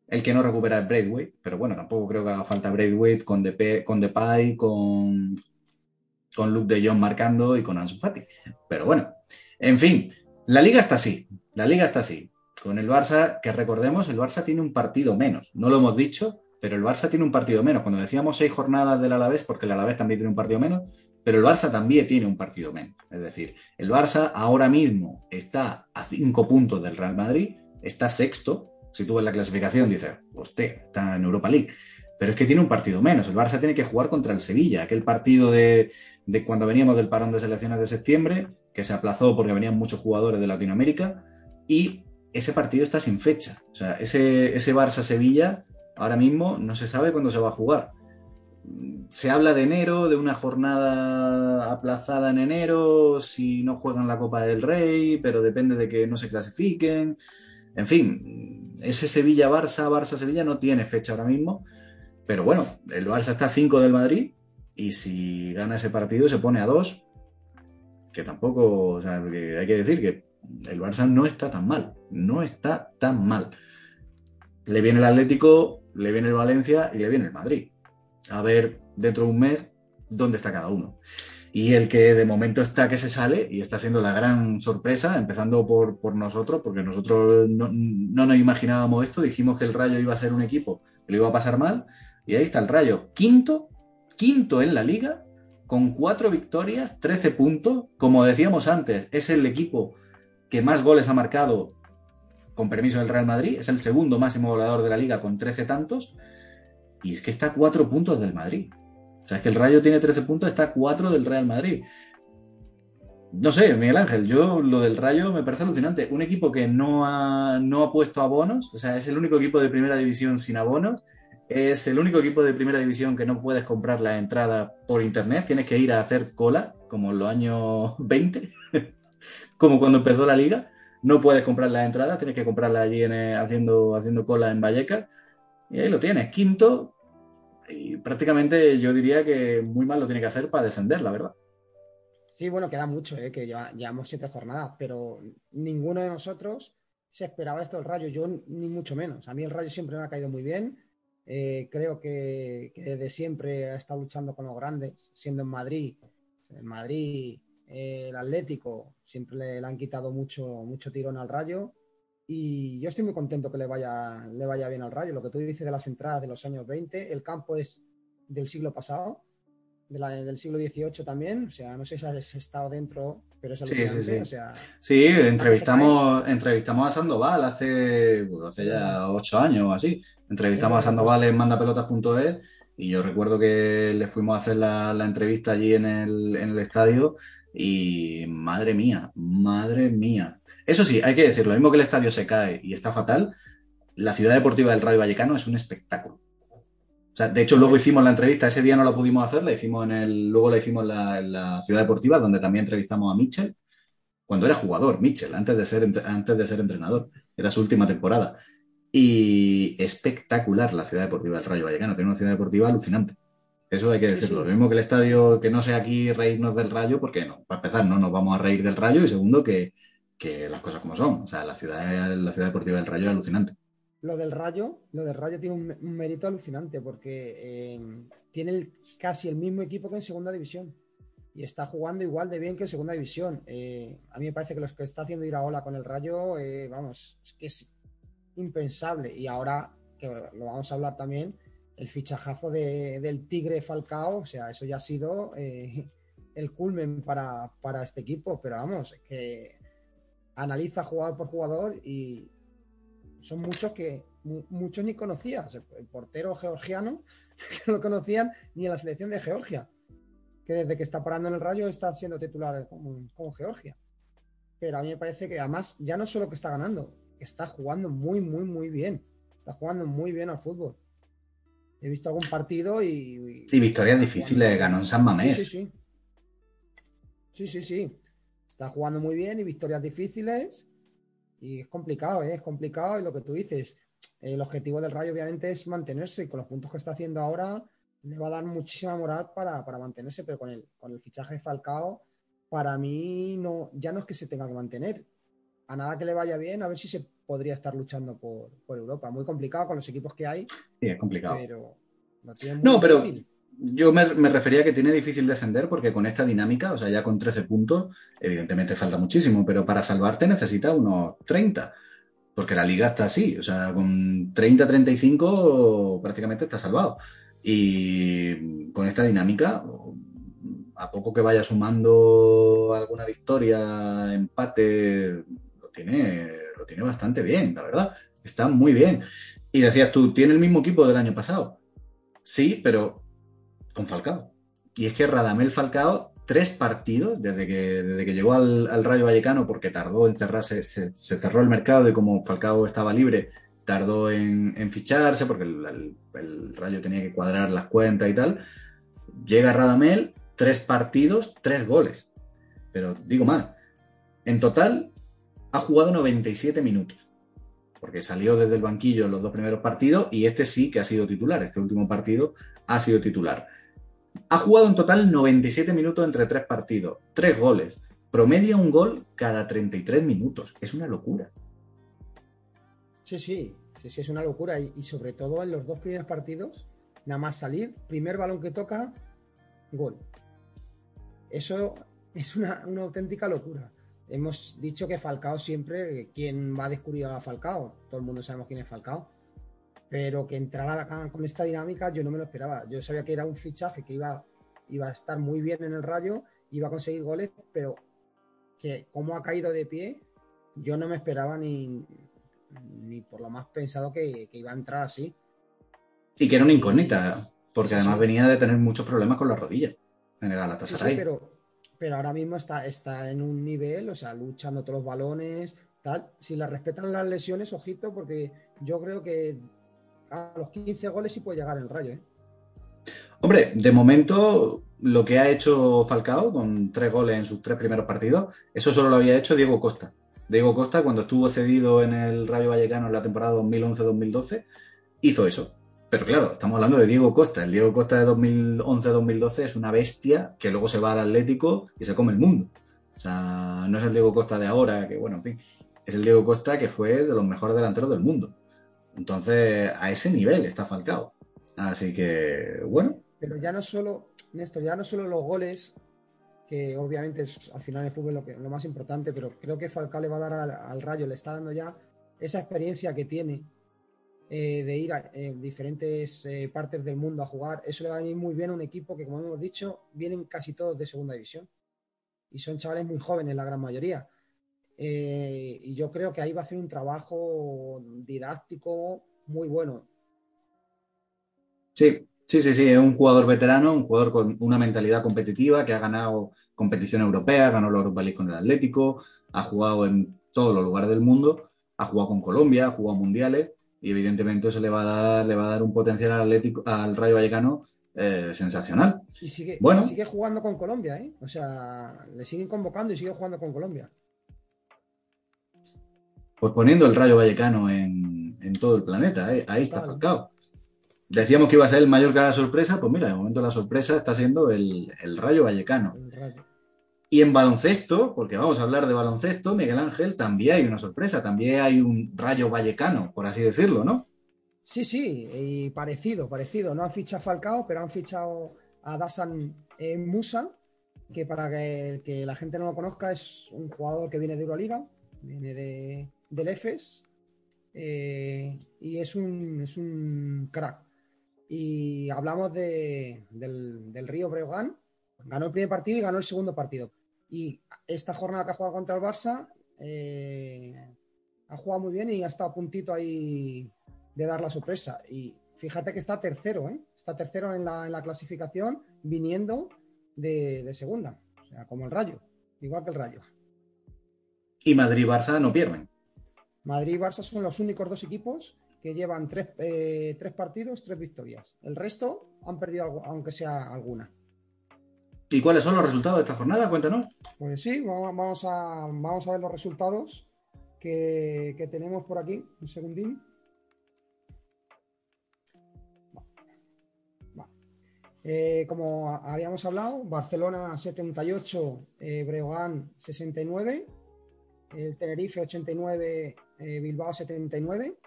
el que no recupera es Braithwaite, pero bueno, tampoco creo que haga falta Braithwaite con, con Depay, con, con Luke de Jong marcando y con Ansu Fati. Pero bueno, en fin, la liga está así, la liga está así. Con el Barça, que recordemos, el Barça tiene un partido menos. No lo hemos dicho, pero el Barça tiene un partido menos. Cuando decíamos seis jornadas del Alavés, porque el Alavés también tiene un partido menos, pero el Barça también tiene un partido menos. Es decir, el Barça ahora mismo está a cinco puntos del Real Madrid, está sexto. Si tú ves la clasificación, dices, hostia, está en Europa League. Pero es que tiene un partido menos. El Barça tiene que jugar contra el Sevilla, aquel partido de, de cuando veníamos del parón de selecciones de septiembre, que se aplazó porque venían muchos jugadores de Latinoamérica, y ese partido está sin fecha. O sea, ese, ese Barça-Sevilla ahora mismo no se sabe cuándo se va a jugar. Se habla de enero, de una jornada aplazada en enero, si no juegan la Copa del Rey, pero depende de que no se clasifiquen. En fin, ese Sevilla-Barça, Barça-Sevilla no tiene fecha ahora mismo, pero bueno, el Barça está a 5 del Madrid y si gana ese partido se pone a 2, que tampoco, o sea, hay que decir que el Barça no está tan mal, no está tan mal. Le viene el Atlético, le viene el Valencia y le viene el Madrid. A ver dentro de un mes dónde está cada uno. Y el que de momento está que se sale y está siendo la gran sorpresa, empezando por, nosotros, porque nosotros no, no, nos imaginábamos esto, dijimos que el Rayo iba a ser un equipo que lo iba a pasar mal, y ahí está el Rayo, quinto, quinto en la liga, con cuatro victorias, 13 puntos, como decíamos antes, es el equipo que más goles ha marcado con permiso del Real Madrid, es el segundo máximo goleador de la liga con 13 tantos, y es que está a 4 puntos del Madrid. O sea, es que el Rayo tiene 13 puntos, está a 4 del Real Madrid. No sé, Miguel Ángel, yo lo del Rayo me parece alucinante. Un equipo que no ha, no ha puesto abonos, o sea, es el único equipo de primera división sin abonos, es el único equipo de primera división que no puedes comprar la entrada por internet, tienes que ir a hacer cola, como en los años 20. como cuando empezó la liga. No puedes comprar las entradas, tienes que comprarla allí eh, haciendo, haciendo cola en Vallecas. Y ahí lo tienes, quinto. Y prácticamente yo diría que muy mal lo tiene que hacer para descender, la verdad. Sí, bueno, queda mucho, ¿eh? que llevamos siete jornadas, pero ninguno de nosotros se esperaba esto del Rayo, yo ni mucho menos. A mí el Rayo siempre me ha caído muy bien. Eh, creo que, desde siempre ha estado luchando con los grandes, siendo en Madrid. En Madrid el Atlético siempre le, han quitado mucho, mucho tirón al Rayo y yo estoy muy contento que le vaya, le vaya bien al Rayo. Lo que tú dices de las entradas de los años 20, el campo es del siglo pasado, de la, del siglo XVIII también, o sea, no sé si has estado dentro, pero es sí, sí, sí. O sea, sí, entrevistamos, entrevistamos a Sandoval hace, pues, hace ya ocho años o así. Entrevistamos a Sandoval en mandapelotas.es y yo recuerdo que le fuimos a hacer la, la entrevista allí en el, en el estadio y madre mía, madre mía. Eso sí, hay que decirlo, lo mismo que el estadio se cae y está fatal, la ciudad deportiva del Rayo Vallecano es un espectáculo. O sea, de hecho, luego hicimos la entrevista, ese día no la pudimos hacer, la hicimos en el, luego la hicimos en la, ciudad deportiva, donde también entrevistamos a Mitchell, cuando era jugador, Mitchell, antes de ser, antes de ser entrenador, era su última temporada. Y espectacular la ciudad deportiva del Rayo Vallecano, tiene una ciudad deportiva alucinante. Eso hay que decirlo. Lo mismo que el estadio, que no sea aquí reírnos del rayo, porque no, para empezar, no nos vamos a reír del rayo, y segundo, que, las cosas como son. O sea, la ciudad, la ciudad deportiva del rayo es alucinante. lo del Rayo, lo del Rayo tiene un, mérito alucinante porque eh, tiene casi el mismo equipo que en segunda división y está jugando igual de bien que en segunda división. Eh, a mí me parece que los que está haciendo ir a Ola con el Rayo, eh, vamos, es que es impensable. Y ahora, que lo vamos a hablar también, el fichajazo del Tigre Falcao, o sea, eso ya ha sido el culmen para, para este equipo, pero vamos, que analiza jugador por jugador y, son muchos que muchos ni conocías. El, portero georgiano, que no lo conocían ni en la selección de Georgia, que desde que está parando en el rayo está siendo titular con, Georgia. Pero a mí me parece que además ya no solo que está ganando, está jugando muy, muy, muy bien. Está jugando muy bien al fútbol. He visto algún partido y. Y, victorias difíciles, ganó en San Mamés. Sí, sí, sí. Sí, sí, sí. Está jugando muy bien y victorias difíciles. Y es complicado, ¿eh? es complicado. Y lo que tú dices, el objetivo del Rayo obviamente es mantenerse y con los puntos que está haciendo ahora le va a dar muchísima moral para, mantenerse, pero con el, con el fichaje de Falcao, para mí no, ya no es que se tenga que mantener. A nada que le vaya bien, a ver si se podría estar luchando por, Europa. Muy complicado con los equipos que hay. Sí, es complicado. Pero no, pero yo me, refería a que tiene difícil defender porque con esta dinámica, o sea, ya con 13 puntos, evidentemente falta muchísimo, pero para salvarte necesita unos 30, porque la liga está así, o sea, con 30-35 prácticamente está salvado. Y con esta dinámica, a poco que vaya sumando alguna victoria, empate, lo tiene, lo tiene bastante bien, la verdad. Está muy bien. Y decías tú, ¿tiene el mismo equipo del año pasado? Sí, pero con Falcao. Y es que Radamel Falcao, tres partidos desde que, desde que llegó al, Rayo Vallecano, porque tardó en cerrarse, se, cerró el mercado y como Falcao estaba libre, tardó en, ficharse porque el, Rayo tenía que cuadrar las cuentas y tal. Llega Radamel, tres partidos, tres goles. Pero digo mal, en total ha jugado 97 minutos porque salió desde el banquillo en los dos primeros partidos y este sí que ha sido titular, este último partido ha sido titular. Ha jugado en total 97 minutos entre tres partidos, tres goles. Promedia un gol cada 33 minutos. Es una locura. Sí, sí, sí, sí, es una locura. Y, sobre todo en los dos primeros partidos, nada más salir, primer balón que toca, gol. Eso es una, auténtica locura. Hemos dicho que Falcao siempre, ¿quién va a descubrir a Falcao? Todo el mundo sabemos quién es Falcao pero que entrara con esta dinámica yo no me lo esperaba. Yo sabía que era un fichaje que iba, iba a estar muy bien en el rayo, iba a conseguir goles, pero que como ha caído de pie, yo no me esperaba ni, ni por lo más pensado que, iba a entrar así. Y que era una incógnita, porque además venía de tener muchos problemas con la rodilla en el Galatasaray. Sí, pero, pero ahora mismo está, está en un nivel, o sea, luchando todos los balones, tal. Si le respetan las lesiones, ojito, porque yo creo que a los 15 goles sí puede llegar el Rayo. ¿eh? Hombre, de momento lo que ha hecho Falcao con tres goles en sus tres primeros partidos, eso solo lo había hecho Diego Costa. Diego Costa, cuando estuvo cedido en el Rayo Vallecano en la temporada 2011-2012, hizo eso. Pero claro, estamos hablando de Diego Costa. El Diego Costa de 2011-2012 es una bestia que luego se va al Atlético y se come el mundo. O sea, no es el Diego Costa de ahora, que bueno, en fin, es el Diego Costa que fue de los mejores delanteros del mundo. Entonces, a ese nivel está Falcao. Así que, bueno. Pero ya no solo, Néstor, ya no solo los goles, que obviamente es al final el fútbol lo, que, lo más importante, pero creo que Falcao le va a dar al, Rayo, le está dando ya esa experiencia que tiene eh, de ir a diferentes eh, partes del mundo a jugar. Eso le va a venir muy bien a un equipo que, como hemos dicho, vienen casi todos de segunda división. Y son chavales muy jóvenes, la gran mayoría. Eh, y yo creo que ahí va a hacer un trabajo didáctico muy bueno. Sí, sí, sí, sí, es un jugador veterano, un jugador con una mentalidad competitiva que ha ganado competición europea, ganó la Europa League con el Atlético, ha jugado en todos los lugares del mundo, ha jugado con Colombia, ha jugado mundiales y evidentemente eso le va a dar, le va a dar un potencial al, Atlético, al Rayo Vallecano eh, sensacional. Y sigue, bueno. sigue jugando con Colombia, ¿eh? O sea, le siguen convocando y sigue jugando con Colombia pues poniendo el Rayo Vallecano en, todo el planeta. ¿eh? Ahí está Falcao. Decíamos que iba a ser el mayor que la sorpresa, pues mira, de momento la sorpresa está siendo el, Rayo Vallecano. Y en baloncesto, porque vamos a hablar de baloncesto, Miguel Ángel, también hay una sorpresa, también hay un rayo vallecano, por así decirlo, ¿no? Sí, sí, y parecido, parecido. No han fichado a Falcao, pero han fichado a Dasan eh, Musa, que para que, la gente no lo conozca es un jugador que viene de Euroliga, viene de, del EFES, eh, y es un, es un crack. Y hablamos de, del, del Río Breogán, ganó el primer partido y ganó el segundo partido. Y esta jornada que ha jugado contra el Barça, eh, ha jugado muy bien y ha estado a puntito ahí de dar la sorpresa. Y fíjate que está tercero, ¿eh? Está tercero en la, clasificación, viniendo de, segunda. O sea, como el Rayo, igual que el Rayo. Y Madrid y Barça no pierden. Madrid y Barça son los únicos dos equipos que llevan tres, eh, tres partidos, tres victorias. El resto han perdido, aunque sea alguna. ¿Y cuáles son los resultados de esta jornada? Cuéntanos. Pues sí, vamos a, vamos a ver los resultados que, tenemos por aquí. Un segundín. Eh, como habíamos hablado, Barcelona 78, eh, Breogán 69, el Tenerife 89, eh, Bilbao 79.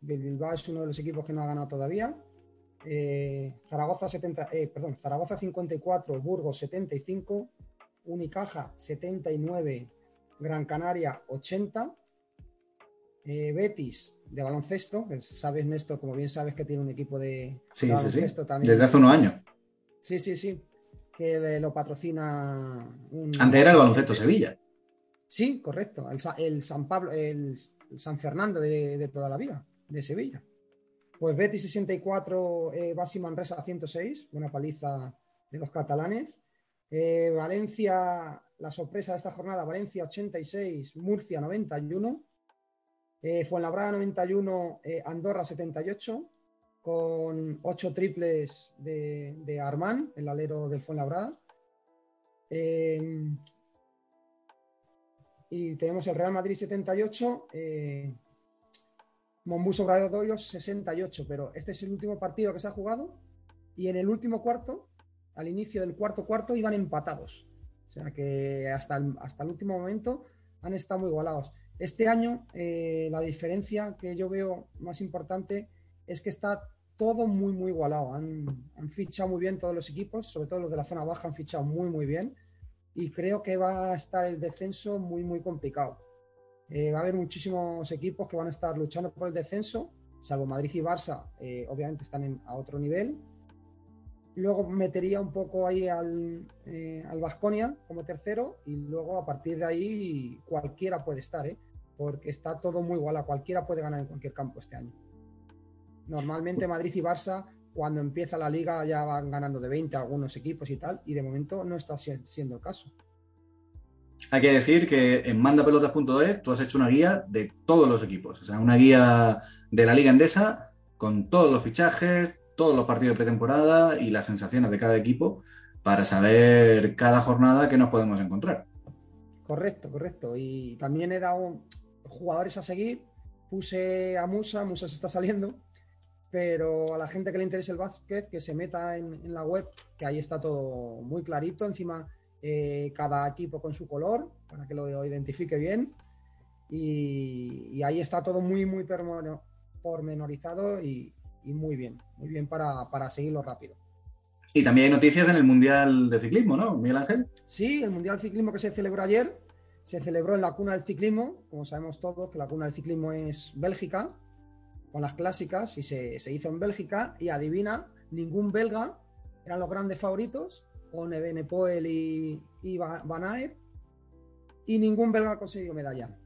Bilbao es uno de los equipos que no ha ganado todavía. Eh, Zaragoza, 70, eh, perdón, Zaragoza 54, Burgos 75, Unicaja 79, Gran Canaria 80, eh, Betis de baloncesto, que sabes Néstor, como bien sabes que tiene un equipo de, baloncesto también. Desde hace unos años. Sí, sí, sí, que lo patrocina un... Antes era el baloncesto Sevilla. Sí, correcto, el, San Pablo, el, San Fernando de, toda la vida, de Sevilla. Pues Betis 64, eh, Basi Manresa 106, una paliza de los catalanes. Eh, Valencia, la sorpresa de esta jornada, Valencia 86, Murcia 91. Eh, Fuenlabrada 91, eh, Andorra 78, con 8 triples de, de Armán, el alero del Fuenlabrada. Y tenemos el Real Madrid 78, Mombuso Obradoiro 68, pero este es el último partido que se ha jugado y en el último cuarto, al inicio del cuarto cuarto, iban empatados. O sea que hasta el, hasta el último momento han estado muy igualados. Este año eh, la diferencia que yo veo más importante es que está todo muy, muy igualado. Han, han, fichado muy bien todos los equipos, sobre todo los de la zona baja han fichado muy, muy bien. Y creo que va a estar el descenso muy, muy complicado. Eh, va a haber muchísimos equipos que van a estar luchando por el descenso, salvo Madrid y Barça, eh, obviamente están a otro nivel. Luego metería un poco ahí al, eh, al Vasconia como tercero y luego a partir de ahí cualquiera puede estar, porque está todo muy igual, a cualquiera puede ganar en cualquier campo este año. Normalmente Madrid y Barça cuando empieza la liga ya van ganando de 20 algunos equipos y tal, y de momento no está siendo el caso. Hay que decir que en mandapelotas.es tú has hecho una guía de todos los equipos, o sea, una guía de la Liga Endesa con todos los fichajes, todos los partidos de pretemporada y las sensaciones de cada equipo para saber cada jornada que nos podemos encontrar. Correcto, correcto. Y también he dado jugadores a seguir. Puse a Musa, Musa se está saliendo, pero a la gente que le interese el básquet, que se meta en, en la web, que ahí está todo muy clarito. Encima eh, cada equipo con su color, para que lo identifique bien. Y, ahí está todo muy, muy pormenorizado y, muy bien, muy bien para, seguirlo rápido. Y también hay noticias en el Mundial de Ciclismo, ¿no, Miguel Ángel? Sí, el Mundial de Ciclismo que se celebró ayer, se celebró en la cuna del ciclismo, como sabemos todos que la cuna del ciclismo es Bélgica, con las clásicas, y se, se hizo en Bélgica, y adivina, ningún belga eran los grandes favoritos, con Ebenepoel y, y Van Aert, y ningún belga ha conseguido medalla.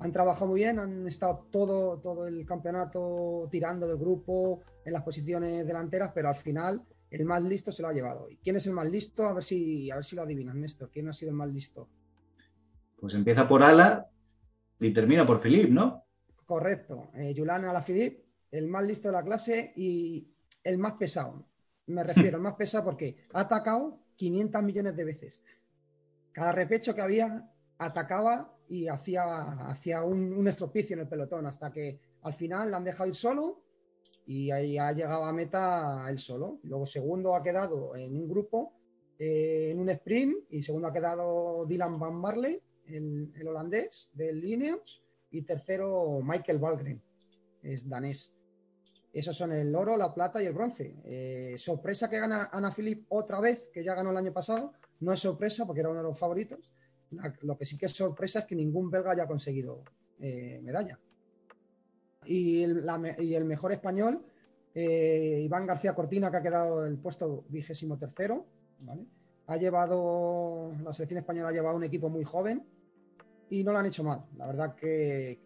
Han trabajado muy bien, han estado todo, todo el campeonato tirando del grupo en las posiciones delanteras, pero al final el más listo se lo ha llevado. ¿Y quién es el más listo? A ver si, a ver si lo adivinas, Néstor. ¿Quién ha sido el más listo? Pues empieza por Ala y termina por Philippe, ¿no? Correcto. Eh, Julian Alaphilippe, el más listo de la clase y el más pesado me refiero, más pesado porque ha atacado 500 millones de veces. Cada repecho que había atacaba y hacía, hacía un, estropicio en el pelotón hasta que al final le han dejado ir solo y ahí ha llegado a meta él solo. Luego segundo ha quedado en un grupo eh, en un sprint y segundo ha quedado Dylan Van Barley, el, holandés del Lineos y tercero Michael Valgren, es danés. Esos son el oro, la plata y el bronce. Eh, sorpresa que gana Ana Philip otra vez, que ya ganó el año pasado. No es sorpresa porque era uno de los favoritos. lo que sí que es sorpresa es que ningún belga haya conseguido eh, medalla. Y el, mejor español, eh, Iván García Cortina, que ha quedado el puesto vigésimo tercero. Ha llevado, la selección española ha llevado un equipo muy joven y no lo han hecho mal. La verdad que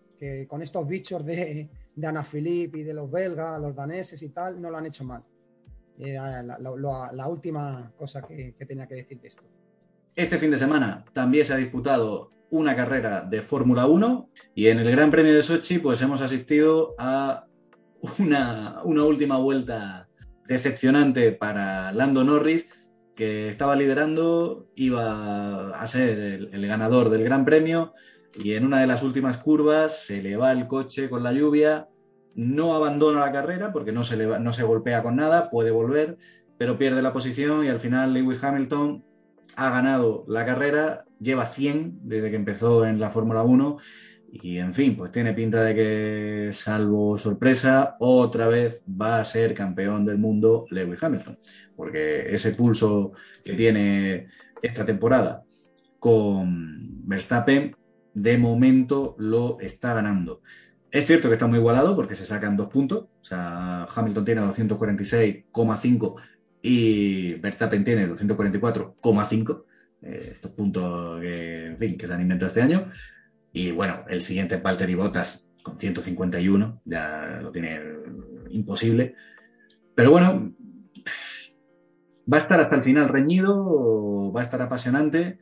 con estos bichos de, de Ana Philippe y de los belgas, los daneses y tal, no lo han hecho mal. la, última cosa que, tenía que decir de esto. Este fin de semana también se ha disputado una carrera de Fórmula 1 y en el Gran Premio de Sochi pues hemos asistido a una, última vuelta decepcionante para Lando Norris que estaba liderando, iba a ser el ganador del Gran Premio y en una de las últimas curvas se le va el coche con la lluvia, no abandona la carrera porque no se, no se golpea con nada, puede volver, pero pierde la posición y al final Lewis Hamilton ha ganado la carrera, lleva 100 desde que empezó en la Fórmula 1 y en fin, pues tiene pinta de que, salvo sorpresa, otra vez va a ser campeón del mundo Lewis Hamilton, porque ese pulso que tiene esta temporada con Verstappen de momento lo está ganando. Es cierto que está muy igualado porque se sacan dos puntos. O sea, Hamilton tiene 246,5 y Verstappen tiene 244,5. Eh, estos puntos en fin, que se han inventado este año. Y bueno, el siguiente es Valtteri Bottas con 151. Ya lo tiene imposible. Pero bueno, va a estar hasta el final reñido, va a estar apasionante.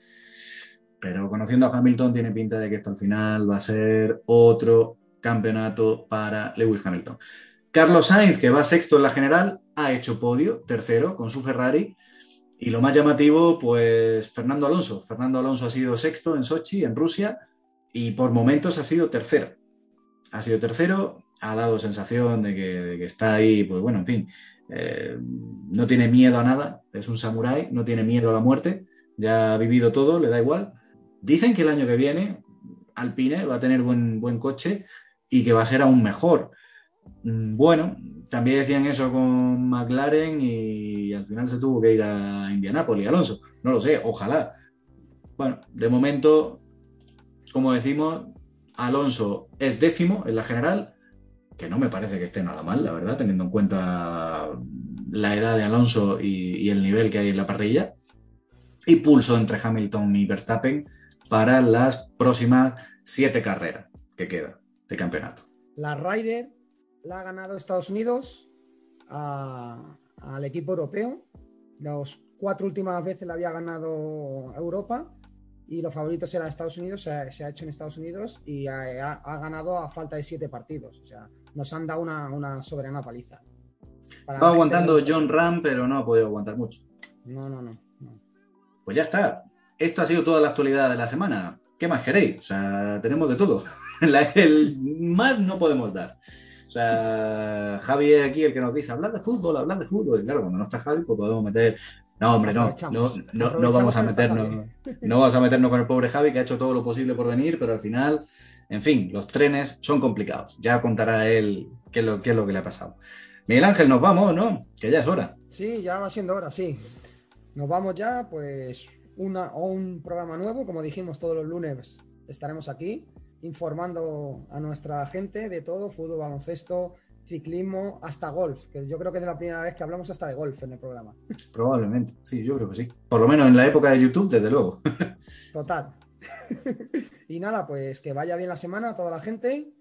Pero conociendo a Hamilton, tiene pinta de que esto al final va a ser otro campeonato para Lewis Hamilton. Carlos Sainz, que va sexto en la general, ha hecho podio, tercero, con su Ferrari. Y lo más llamativo, pues Fernando Alonso. Fernando Alonso ha sido sexto en Sochi, en Rusia, y por momentos ha sido tercero. Ha sido tercero, ha dado sensación de que, está ahí, pues bueno, en fin, eh, no tiene miedo a nada, es un samurái, no tiene miedo a la muerte, ya ha vivido todo, le da igual. Dicen que el año que viene Alpine va a tener buen, buen coche y que va a ser aún mejor. Mm, bueno, también decían eso con McLaren y al final se tuvo que ir a Indianápolis, Alonso. No lo sé, ojalá. Bueno, de momento, como decimos, Alonso es décimo en la general, que no me parece que esté nada mal, la verdad, teniendo en cuenta la edad de Alonso y, el nivel que hay en la parrilla. Y pulso entre Hamilton y Verstappen, para las próximas siete carreras que quedan de campeonato. La Ryder la ha ganado Estados Unidos al equipo europeo. Las cuatro últimas veces la había ganado Europa y los favoritos eran Estados Unidos, se ha, hecho en Estados Unidos y ha, ganado a falta de siete partidos. O sea, nos han dado una, soberana paliza. Va aguantando John Ram, pero no ha podido aguantar mucho. no, no. no. Pues ya está esto ha sido toda la actualidad de la semana. ¿Qué más queréis? O sea, tenemos de todo. el más no podemos dar. O sea, Javi es aquí el que nos dice, hablar de fútbol, hablar de fútbol. Y claro, cuando no está Javi, pues podemos meter... No, hombre, no, no, no, vamos a meternos, no vamos a meternos con el pobre Javi, que ha hecho todo lo posible por venir, pero al final, en fin, los trenes son complicados. Ya contará él qué es lo, qué es lo que le ha pasado. Miguel Ángel, nos vamos, ¿no? Que ya es hora. Sí, ya va siendo hora, sí. Nos vamos ya, pues una, o un programa nuevo, como dijimos todos los lunes estaremos aquí informando a nuestra gente de todo, fútbol, baloncesto, ciclismo, hasta golf, que yo creo que es la primera vez que hablamos hasta de golf en el programa. Probablemente, sí, yo creo que sí. Por lo menos en la época de YouTube, desde luego. Total. y nada, pues que vaya bien la semana a toda la gente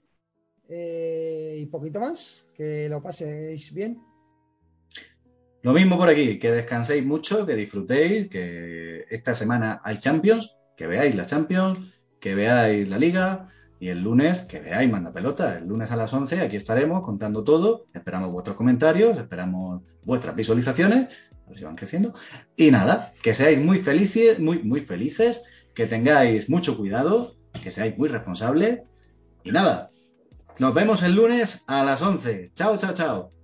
eh, y poquito más, que lo paséis bien. Lo mismo por aquí, que descanséis mucho, que disfrutéis, que esta semana hay Champions, que veáis la Champions, que veáis la Liga y el lunes que veáis Manda Pelota. El lunes a las 11 aquí estaremos contando todo, esperamos vuestros comentarios, esperamos vuestras visualizaciones, a ver si van creciendo. Y nada, que seáis muy felices, muy, muy felices, que tengáis mucho cuidado, que seáis muy responsables. Y nada, nos vemos el lunes a las 11. Chao, chao, chao.